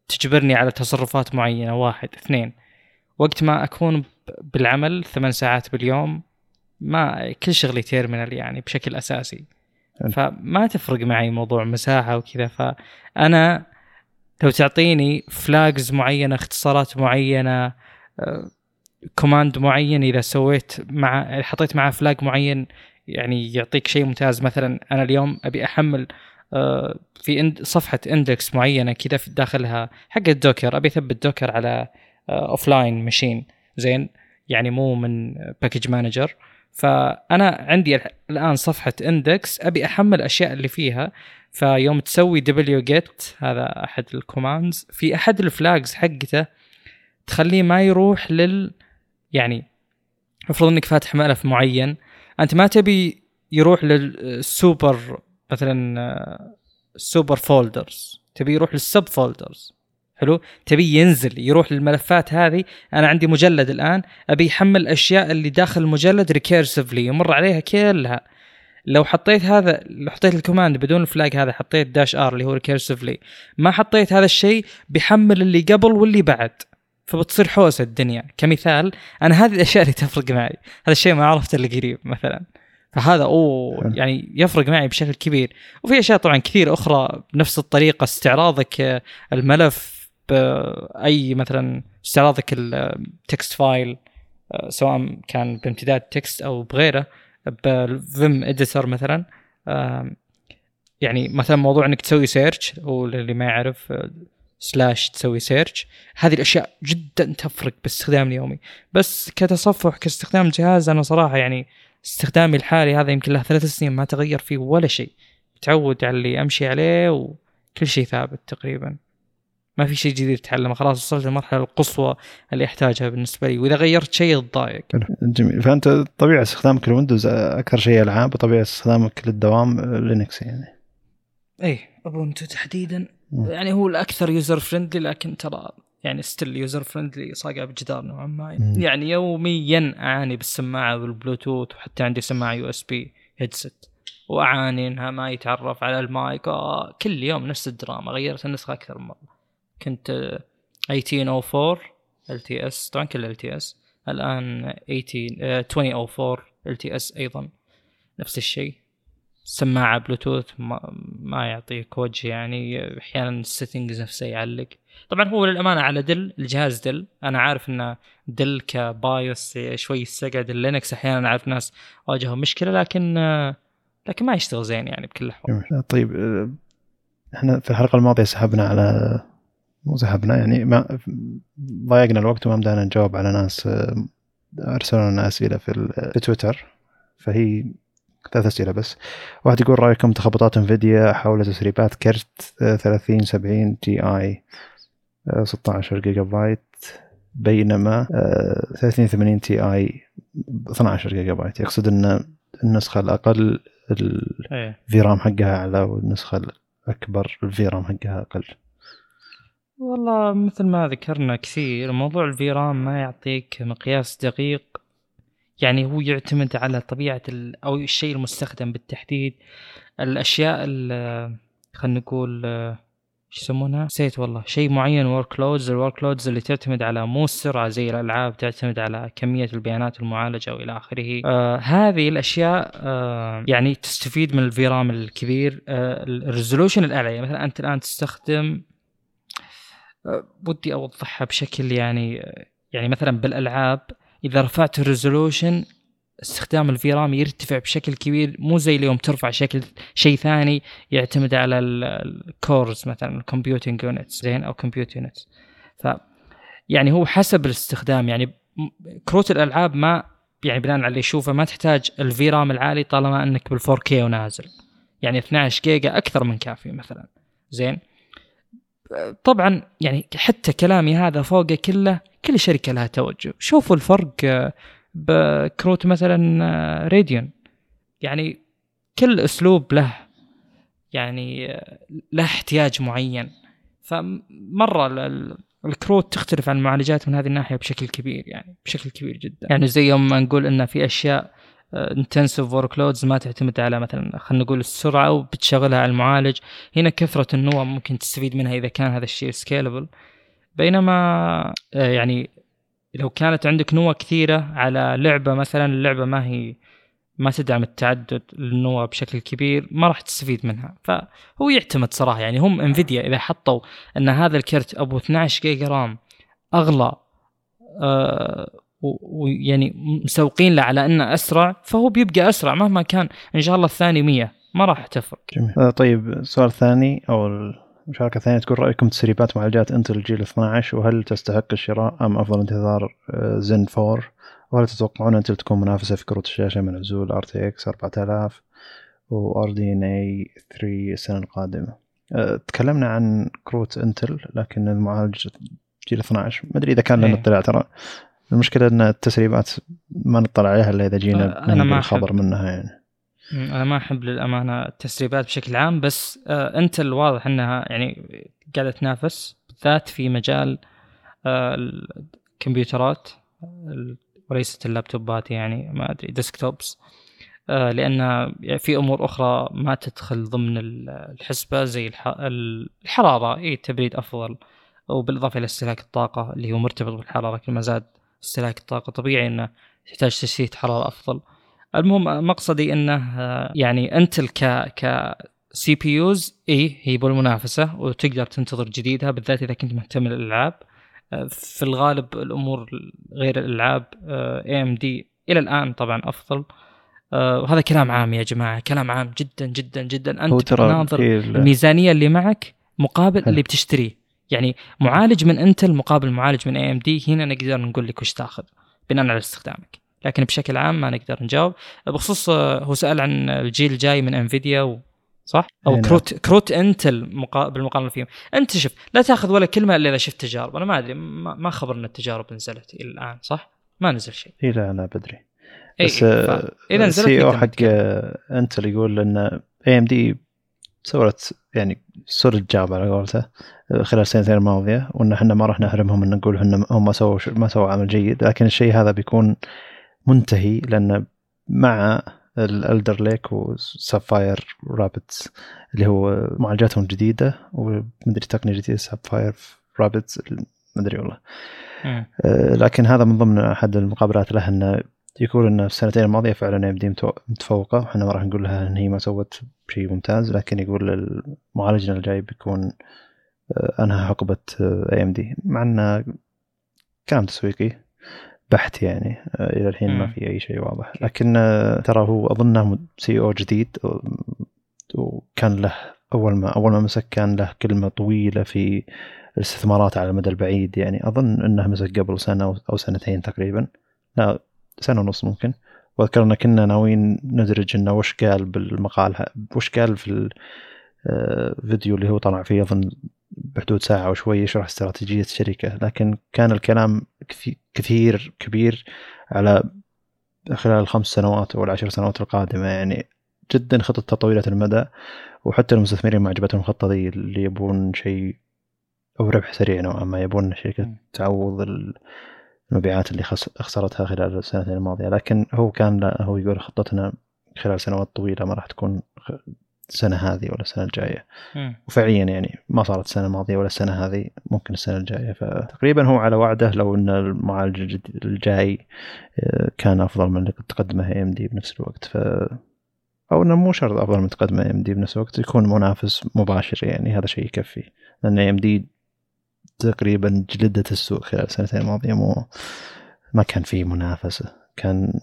تجبرني على تصرفات معينة. واحد. اثنين. وقت ما أكون ب- بالعمل ثمان ساعات باليوم ما كل شغلي terminal يعني بشكل أساسي. حلو. فما تفرق معي موضوع مساحة وكذا. فأنا لو تعطيني flags معينة اختصارات معينة آه، command معين إذا سويت مع حطيت معاه flag معين يعني يعطيك شيء ممتاز. مثلا أنا اليوم أبي أحمل آه، في صفحة index معينة كذا في داخلها حق الدوكر. أبي أثبت دوكر على offline machine زين؟ يعني مو من package manager فأنا عندي الآن صفحة index أبي أحمل الاشياء اللي فيها. فيوم تسوي دبليو جيت هذا أحد ال commands. في أحد ال flags حقته تخليه ما يروح لل يعني المفروض إنك فاتح ملف معين. أنت ما تبي يروح للسوبر مثلا آه، super folders. تبي يروح لل sub folders. حلو؟ تبي ينزل يروح للملفات هذه. أنا عندي مجلد الآن. أبي يحمل الاشياء اللي داخل المجلد recursively يمر عليها كلها. لو حطيت هذا لو حطيت ال command بدون ال flag هذا حطيت dash r اللي هو recursively ما حطيت هذا الشيء بيحمل اللي قبل واللي بعد. فبتصير حوسة الدنيا. كمثال أنا هذه الأشياء اللي تفرق معي. هذا الشيء ما عرفته إلا قريب مثلا. فهذا أوه. يعني يفرق معي بشكل كبير. وفي أشياء طبعا كثير أخرى بنفس الطريقة استعراضك آه، الملف. by مثلا استعراضك ال text file آه، سواء كان بامتداد text أو بغيره بال Vim editor مثلا يعني مثلا موضوع إنك تسوي search واللي ما يعرف slash تسوي search هذه الأشياء جدا تفرق باستخدام اليومي. بس كتصفح كاستخدام جهاز أنا صراحة يعني استخدامي الحالي هذا يمكن له ثلاث سنين ما تغير فيه ولا شيء. متعود على اللي أمشي عليه وكل شيء ثابت تقريبا. ما في شيء جديد اتعلمه خلاص وصلت للمرحله القصوى اللي أحتاجها بالنسبة لي. وإذا غيرت شيء اتضايق. جميل. فأنت طبيعة استخدامك للويندوز أكثر شيء ألعاب وطبيعة استخدامك للدوام لينكس يعني. إيه اوبونتو تحديدا. مم. يعني هو الأكثر user friendly لكن ترى يعني still user friendly صاقع بجدار نوعا ما. يعني يوميا أعاني بالسماعة والبلوتوث وحتى عندي سماعة USB headset وأعاني إنها ما يتعرف على المايك. آه كل يوم نفس الدراما غيرت النسخة أكثر من مرة. كنت آه، 1804 ال تي اس طبعا كل ال تي اس الآن 18 آه، 2004 LTS أيضا. نفس الشيء. سماعة بلوتوث ما, ما يعطيك وجه يعني. أحيانا ال settings نفسه يعلق. طبعا هو للأمانة على Dell الجهاز Dell. أنا عارف ان Dell ك BIOS شوي يستقعد ال Linux أحيانا أعرف ناس واجهوا مشكلة لكن آه، لكن ما يشتغل زين يعني بكل الاحوال. طيب آه، إحنا في الحلقة الماضية سحبنا على مو سحبنا يعني ما ضايقنا الوقت وما بدأنا نجاوب على ناس آه، أرسلوا لنا أسئلة في ال- في تويتر. فهي ثلاث أسئلة بس. واحد يقول رأيكم تخبطات Nvidia حول تسريبات كرت آه، 3070 Ti 16 جيجا بايت بينما آه، 3080 Ti 12 جيجا بايت يقصد إن النسخة الأقل ال- إيه. ال VRAM حقها أعلى والنسخة الأكبر ال VRAM حقها أقل. والله مثل ما ذكرنا كثير موضوع ال VRAM ما يعطيك مقياس دقيق. يعني هو يعتمد على طبيعة أو الشيء المستخدم بالتحديد. الأشياء ال- خلينا نقول إيش يسمونها؟ نسيت والله. شيء معين workloads ال workloads اللي تعتمد على مو السرعة زي الألعاب تعتمد على كمية البيانات المعالجة وإلى آخره. آه هذه الأشياء آه يعني تستفيد من ال VRAM الكبير. آه ال resolution الأعلى. يعني مثلا أنت الآن تستخدم ودي أوضحها بشكل يعني يعني مثلا بالألعاب إذا رفعت ال resolution استخدام ال VRAM يرتفع بشكل كبير مو زي اليوم ترفع شكل شيء ثاني يعتمد على ال cores مثلا ال computing units زين أو compute units ف يعني هو حسب الاستخدام يعني كروت الألعاب ما يعني بناء على اللي يشوفه ما تحتاج ال VRAM العالي طالما إنك بال 4 K ونازل. يعني 12 جيجا أكثر من كافي مثلا. زين؟ طبعا يعني حتى كلامي هذا فوقه كله كل شركة لها توجه. شوفوا الفرق بكروت مثلا راديون يعني كل أسلوب له يعني له احتياج معين. فمرة الكروت تختلف عن المعالجات من هذه الناحية بشكل كبير يعني بشكل كبير جدا. يعني زي يوم ما نقول إن في أشياء intensive workloads ما تعتمد على مثلا خلينا نقول السرعة وبتشغلها على المعالج. هنا كثرة النواه ممكن تستفيد منها إذا كان هذا الشيء scalable بينما آه، يعني لو كانت عندك نواه كثيرة على لعبة مثلا اللعبة ما هي ما تدعم التعدد للنواه بشكل كبير ما راح تستفيد منها. فهو يعتمد صراحة يعني هم Nvidia إذا حطوا إن هذا الكرت أبو 12 جيجا RAM أغلى آه ويعني مسوقين له على إنه أسرع فهو بيبقى أسرع مهما كان إن شاء الله الثاني 100 ما راح تفرق. جميل. آه طيب السؤال الثاني أو المشاركة الثانية تقول رأيكم تسريبات معالجات Intel الجيل 12 وهل تستحق الشراء أم أفضل انتظار زن 4 وهل تتوقعون Intel تكون منافسة في كروت الشاشة من عزول RTX 4000 و RDNA 3 السنة القادمة. أه تكلمنا عن كروت Intel لكن المعالج جيل 12 ما أدري إذا كان لنا إيه. اطلاع ترى المشكلة إن التسريبات ما نطلع عليها إلا إذا جينا أنا ما خبر منها يعني. أنا ما أحب للأمانة التسريبات بشكل عام بس آه انت الواضح إنها يعني قاعدة تنافس بالذات في مجال آه الكمبيوترات وليست اللابتوبات يعني ما أدري ديسكتوبس آه لأن في أمور أخرى ما تدخل ضمن الحسبة زي الحرارة اي تبريد أفضل وبالإضافة إلى استهلاك الطاقة اللي هو مرتبط بالحرارة كل ما زاد استهلاك الطاقة. طبيعي إنه يحتاج تشتيت حراره أفضل. المهم مقصدي إنه يعني Intel ك ك CPUs إي هي بالمنافسة وتقدر تنتظر جديدها بالذات إذا كنت مهتم للألعاب. في الغالب الأمور غير الألعاب AMD إلى الآن طبعا أفضل. وهذا كلام عام يا جماعة كلام عام جدا جدا جدا. أنت تناظر الميزانية اللي معك مقابل اللي بتشتريه. يعني معالج من Intel مقابل معالج من AMD هنا نقدر نقول لك وش تاخذ بناء على استخدامك لكن بشكل عام ما نقدر نجاوب بخصوص آه، هو سأل عن الجيل الجاي من Nvidia و... صح؟ أو نعم. كروت كروت Intel مقا... بالمقارنة فيهم، أنت شوف لا تاخذ ولا كلمة إلا إذا شفت تجارب، أنا ما أدري ما, ما خبر إن التجارب نزلت إلى الآن صح؟ ما نزل شيء. اي لا لا بدري. بس آه، إذا نزلت ال CEO حق Intel يقول إن AMD سوت يعني سد ال gap على قولته خلال السنتين الماضية وإن إحنا ما راح نحرمهم إن نقول إن هم سووا ما سووا عمل جيد. لكن الشيء هذا بيكون منتهي لأن مع ال Alder Lake و Sapphire Rapids اللي هو معالجاتهم الجديده ومدري تقنية جديدة Sapphire Rapids مدري والله. آه لكن هذا من ضمن أحد المقابلات له إنه يقول ان السنتين الماضية فعلا AMD متفوقة وحنا ما راح نقول لها إن هي ما سوت شيء ممتاز لكن يقول معالجنا الجاي بيكون آه، أنهى حقبه AMD مع انه كلام تسويقي بحت يعني آه، إلى الحين ما في أي شيء واضح. لكن آه، ترى هو أظنه CEO جديد وكان له أول ما أول ما مسك كان له كلمة طويلة في الاستثمارات على المدى البعيد. يعني أظن إنه مسك قبل سنة أو سنتين تقريبا. لا سنة ونص ممكن. واذكر ان كنا ناويين ندرج إنه وش قال بالمقال وش قال في الفيديو اللي هو طلع فيه أظن بحدود ساعة وشوي يشرح استراتيجية الشركة. لكن كان الكلام كثير كبير على خلال الخمس سنوات أو العشر سنوات القادمة. يعني جدا خطط طويله المدى وحتى المستثمرين ما عجبتهم الخطة دي اللي يبون شيء أو ربح سريع نوعا ما يبون الشركة تعوض المبيعات اللي خسرتها خلال السنتين الماضية. لكن هو كان هو يقول خطتنا خلال سنوات طويلة ما راح تكون السنة هذه ولا السنة الجاية. وفعليا يعني ما صارت السنة الماضية ولا السنة هذه ممكن السنة الجاية. فتقريبا هو على وعده لو إن المعالج الجاي آه، كان أفضل من اللي تقدمه AMD بنفس الوقت. ف أو إنه مو شرط أفضل من تقدمه AMD بنفس الوقت يكون منافس مباشر يعني هذا شيء يكفي. لأن AMD تقريبا جلدت السوق خلال السنتين الماضية مو ما كان في منافسة. كان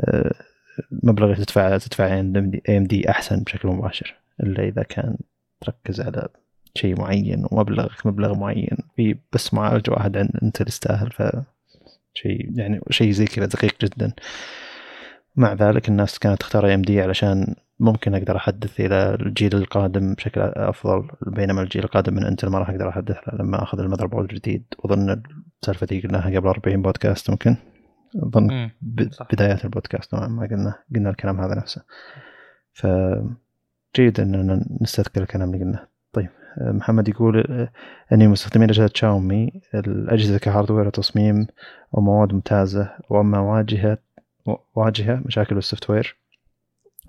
آه، مبلغ اللي تدفع تدفع AMD أحسن بشكل مباشر إلا إذا كان تركز على شيء معين ومبلغك مبلغ معين. في بس معالج واحد عند Intel تستاهل ف شيء يعني شيء زي كذا دقيق جدا. مع ذلك الناس كانت تختار AMD علشان ممكن أقدر أحدث إلى الجيل القادم بشكل أفضل بينما الجيل القادم من Intel ما راح أقدر أحدث لما أخذ ال motherboard الجديد واظن السالفة دي قلناها قبل 40 بودكاست ممكن؟ أظن بدايات البودكاست نوعا ما قلنا قلنا الكلام هذا نفسه. ف جيد إننا نستذكر الكلام اللي قلناه. طيب محمد يقول أني مستخدمين أجهزة شاومي. الأجهزة ك hardware وتصميم ومواد ممتازة وأما واجهة واجهة مشاكل بال software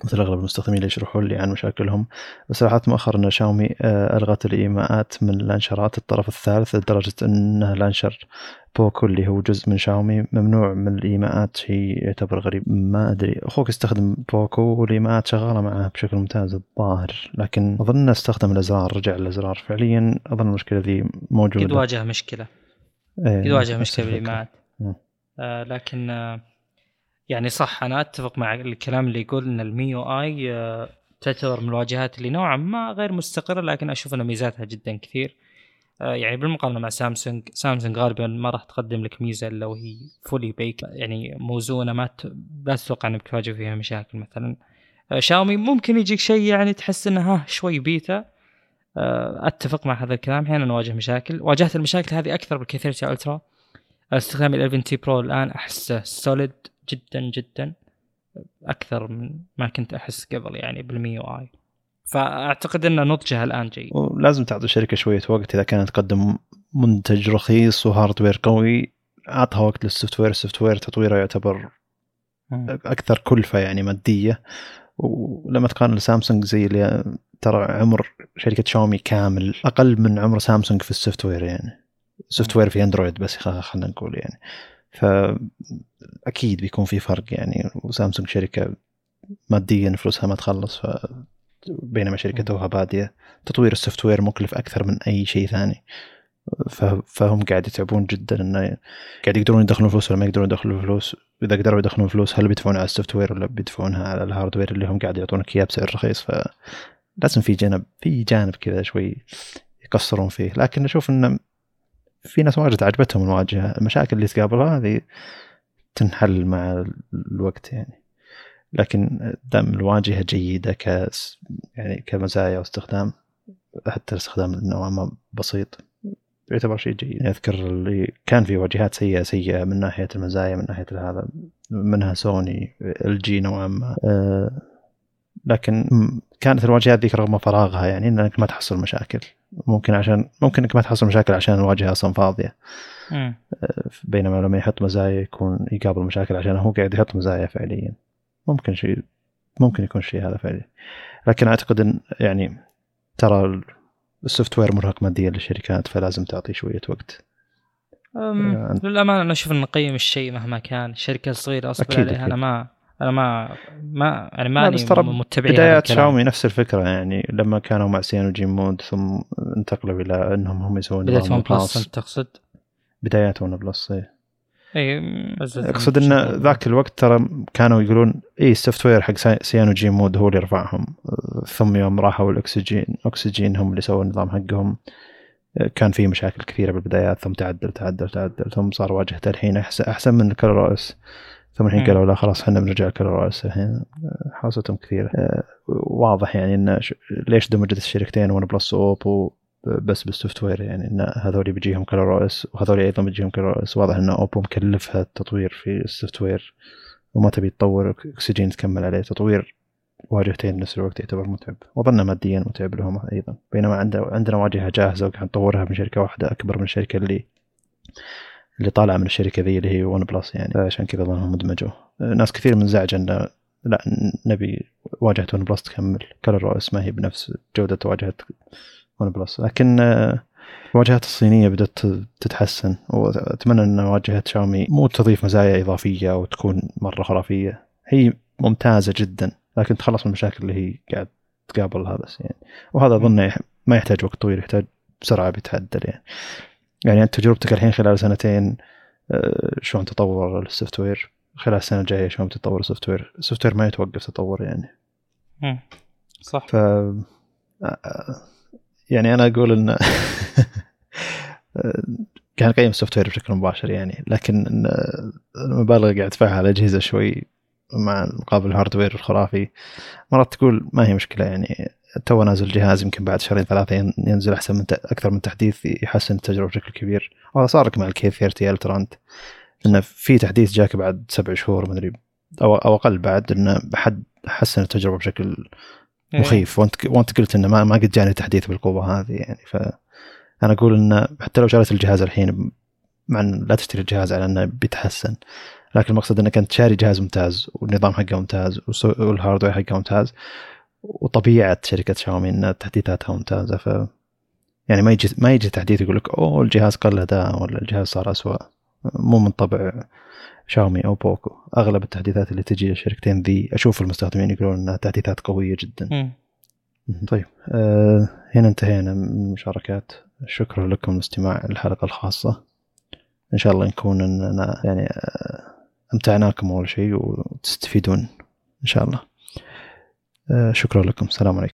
مثل أغلب المستخدمين اللي يشرحون لي عن مشاكلهم. بس لاحظت مؤخرا ان شاومي آه، ألغت الإيماءات من لانشرات الطرف الثالث لدرجة انه launcher بوكو اللي هو جزء من شاومي. ممنوع من الإيماءات شيء يعتبر غريب. ما أدري. أخوك استخدم بوكو والإيماءات شغالة معه بشكل ممتاز الظاهر لكن أظن استخدم الازرار رجع الازرار فعليا أظن المشكلة ذي موجودة. أكيد واجه مشكلة. إيه، أكيد واجه مشكلة بالإيماءات. آه لكن آه يعني صح أنا أتفق مع الكلام اللي يقول إن ال MIUI آه، تعتبر من الواجهات اللي نوعا ما غير مستقرة لكن أشوف ان ميزاتها جدا كثير. آه، يعني بالمقارنة مع سامسونج سامسونج غالبا ما راح تقدم لك ميزة إلا وهي fully baked يعني موزونة ما. لا تتوقع إنك تواجه فيها مشاكل مثلا. آه، شاومي ممكن يجيك شيء يعني تحس إنه ها شوي بيتا. أتفق مع هذا الكلام. أحيانا نواجه مشاكل. واجهت المشاكل هذه أكثر بال K30 Ultra. استخدام ال 11T Pro الآن أحسه solid جدا جدا أكثر من ما كنت أحس قبل يعني بال MIUI فأعتقد إن نضجها الآن جيد. ولازم تعطي الشركة شوية وقت إذا كانت تقدم منتج رخيص و hardware قوي أعطها وقت لل software ال software تطويره يعتبر أكثر كلفة يعني مادية. ولما تقارن سامسونج زي اللي ترى عمر شركة شاومي كامل أقل من عمر سامسونج في ال software يعني. software في أندرويد بس خلينا نقول يعني. فأكيد بيكون في فرق يعني وسامسونج شركة ماديا فلوسها ما تخلص ف بينما شركة توها بادية. تطوير ال software مكلف أكثر من أي شيء ثاني. فهم قاعد يتعبون جدا إنه قاعد يقدرون يدخلون فلوس ولا ما يقدرون يدخلون فلوس. واذا قدروا يدخلون فلوس هل بيدفعون على ال software ولا بيدفعونها على ال hardware اللي هم قاعد يعطونك إياه بسعر رخيص؟ فلازم في جانب في جانب كذا شوي يقصرون فيه. لكن أشوف إنه في ناس واجد عجبتهم الواجهه المشاكل اللي تقابلها هذه تنحل مع الوقت يعني. لكن دام الواجهة جيدة ك يعني كمزايا واستخدام حتى الاستخدام نوعا ما بسيط. يعتبر شيء جيد. يعني أذكر اللي كان في واجهات سيئة سيئة من ناحية المزايا من ناحية هذا منها سوني ال جي نوعا ما. أه لكن كانت الواجهات ذيك رغم فراغها يعني إنك ما تحصل مشاكل. ممكن عشان ممكن إنك ما تحصل مشاكل عشان الواجهة أصلا فاضية. م. آه، بينما لما يحط مزايا يكون يقابل مشاكل عشان هو قاعد يحط مزايا فعليا. ممكن شيء ممكن يكون الشيء هذا فعلي لكن أعتقد إن يعني ترى ال software مرهق ماديا للشركات فلازم تعطي شوية وقت. أه للأمانة أنا أشوف إن نقيم الشيء مهما كان الشركة الصغيره أصبر عليها أكيد. أنا ما أنا ما ما يعني ماني متبع بدايات شاومي نفس الفكرة يعني لما كانوا مع CyanogenMod ثم انتقلوا إلى إنهم هم يسوون بداية ون بلس تقصد؟ بدايات ون بلس إي اي أقصد إن ذاك الوقت ترى كانوا يقولون إي ال software حق CyanogenMod هو اللي رفعهم. ثم يوم راحوا الأكسجين أكسجين هم اللي سووا النظام حقهم. كان في مشاكل كثيرة بالبدايات ثم تعدل تعدل تعدل ثم صار واجهته الحين أحسن من ال ColorOS. ثم الحين قالوا لا خلاص إحنا بنرجع ال ColorOS الحين حوستهم كثيرة. آه، واضح يعني إن ليش دمجت الشركتين ون بلس واوبو بس بال software؟ يعني إن هذول بيجيهم ColorOS وهذول أيضا بيجيهم ColorOS واضح إن اوبو مكلفها التطوير في ال software وما تبي تطور أكسجين تكمل عليه. تطوير واجهتين بنفس الوقت يعتبر متعب. وظن ماديا متعب لهم أيضا. بينما عندنا عندنا واجهة جاهزة وقاعد نطورها من شركة واحدة أكبر من الشركة اللي اللي طالعة من الشركة ذي اللي هي ون بلس يعني. عشان كذا ظنهم دمجوا ناس كثير منزعج إن لا نبي واجهة ون بلس تكمل. ColorOS ما هي بنفس جودة واجهة ون بلس لكن الواجهات الصينية بدأت تتحسن. وأتمنى إن واجهة شاومي مو تضيف مزايا إضافية أو تكون مرة خرافية. هي ممتازة جدا. لكن تخلص من المشاكل اللي هي قاعد تقابلها بس يعني. وهذا أظن ما يحتاج وقت طويل يحتاج بسرعة بيتعدل يعني. يعني أنت تجربتك الحين خلال سنتين آه، شلون تطور ال software خلال السنة الجاية شلون بتطور ال software ال software ما يتوقف تطور يعني. مم. صح. ف يعني أنا أقول إن كان قيم ال software بشكل مباشر يعني لكن المبالغ قاعد تدفعها على الاجهزه شوي مع مقابل ال hardware الخرافي مرات تقول ما هي مشكلة يعني. تو نازل جهاز يمكن بعد شهرين ثلاثة ينزل أحسن من أكثر من تحديث يحسن التجربة بشكل كبير. وهذا صار لك مع ال K30 Ultra انت إنه في تحديث جاك بعد سبع شهور مدري أو أو أقل بعد إنه حد حسن التجربة بشكل إيه. مخيف. وأنت وأنت قلت إنه ما ما قد جاني تحديث بالقوة هذه يعني. ف أنا أقول إنه حتى لو شريت الجهاز الحين مع إن لا تشتري الجهاز على إنه بيتحسن. لكن المقصد إنك أنت شاري جهاز ممتاز والنظام حقه ممتاز وال hardware حقه ممتاز. وطبيعة شركة شاومي إن تحديثاتها ممتازة ف يعني ما يجي ما يجي تحديث يقول لك أوه الجهاز قل اداء ولا الجهاز صار اسوء مو من طبع شاومي أو بوكو. أغلب التحديثات اللي تجي الشركتين ذي أشوف المستخدمين يقولون إنها تحديثات قوية جدا. م. طيب آه هنا انتهينا من المشاركات. شكرا لكم لاستماع الحلقة الخاصة. إن شاء الله نكون إننا يعني آه أمتعناكم أول شيء وتستفيدون إن شاء الله. شكرا لكم. السلام عليكم.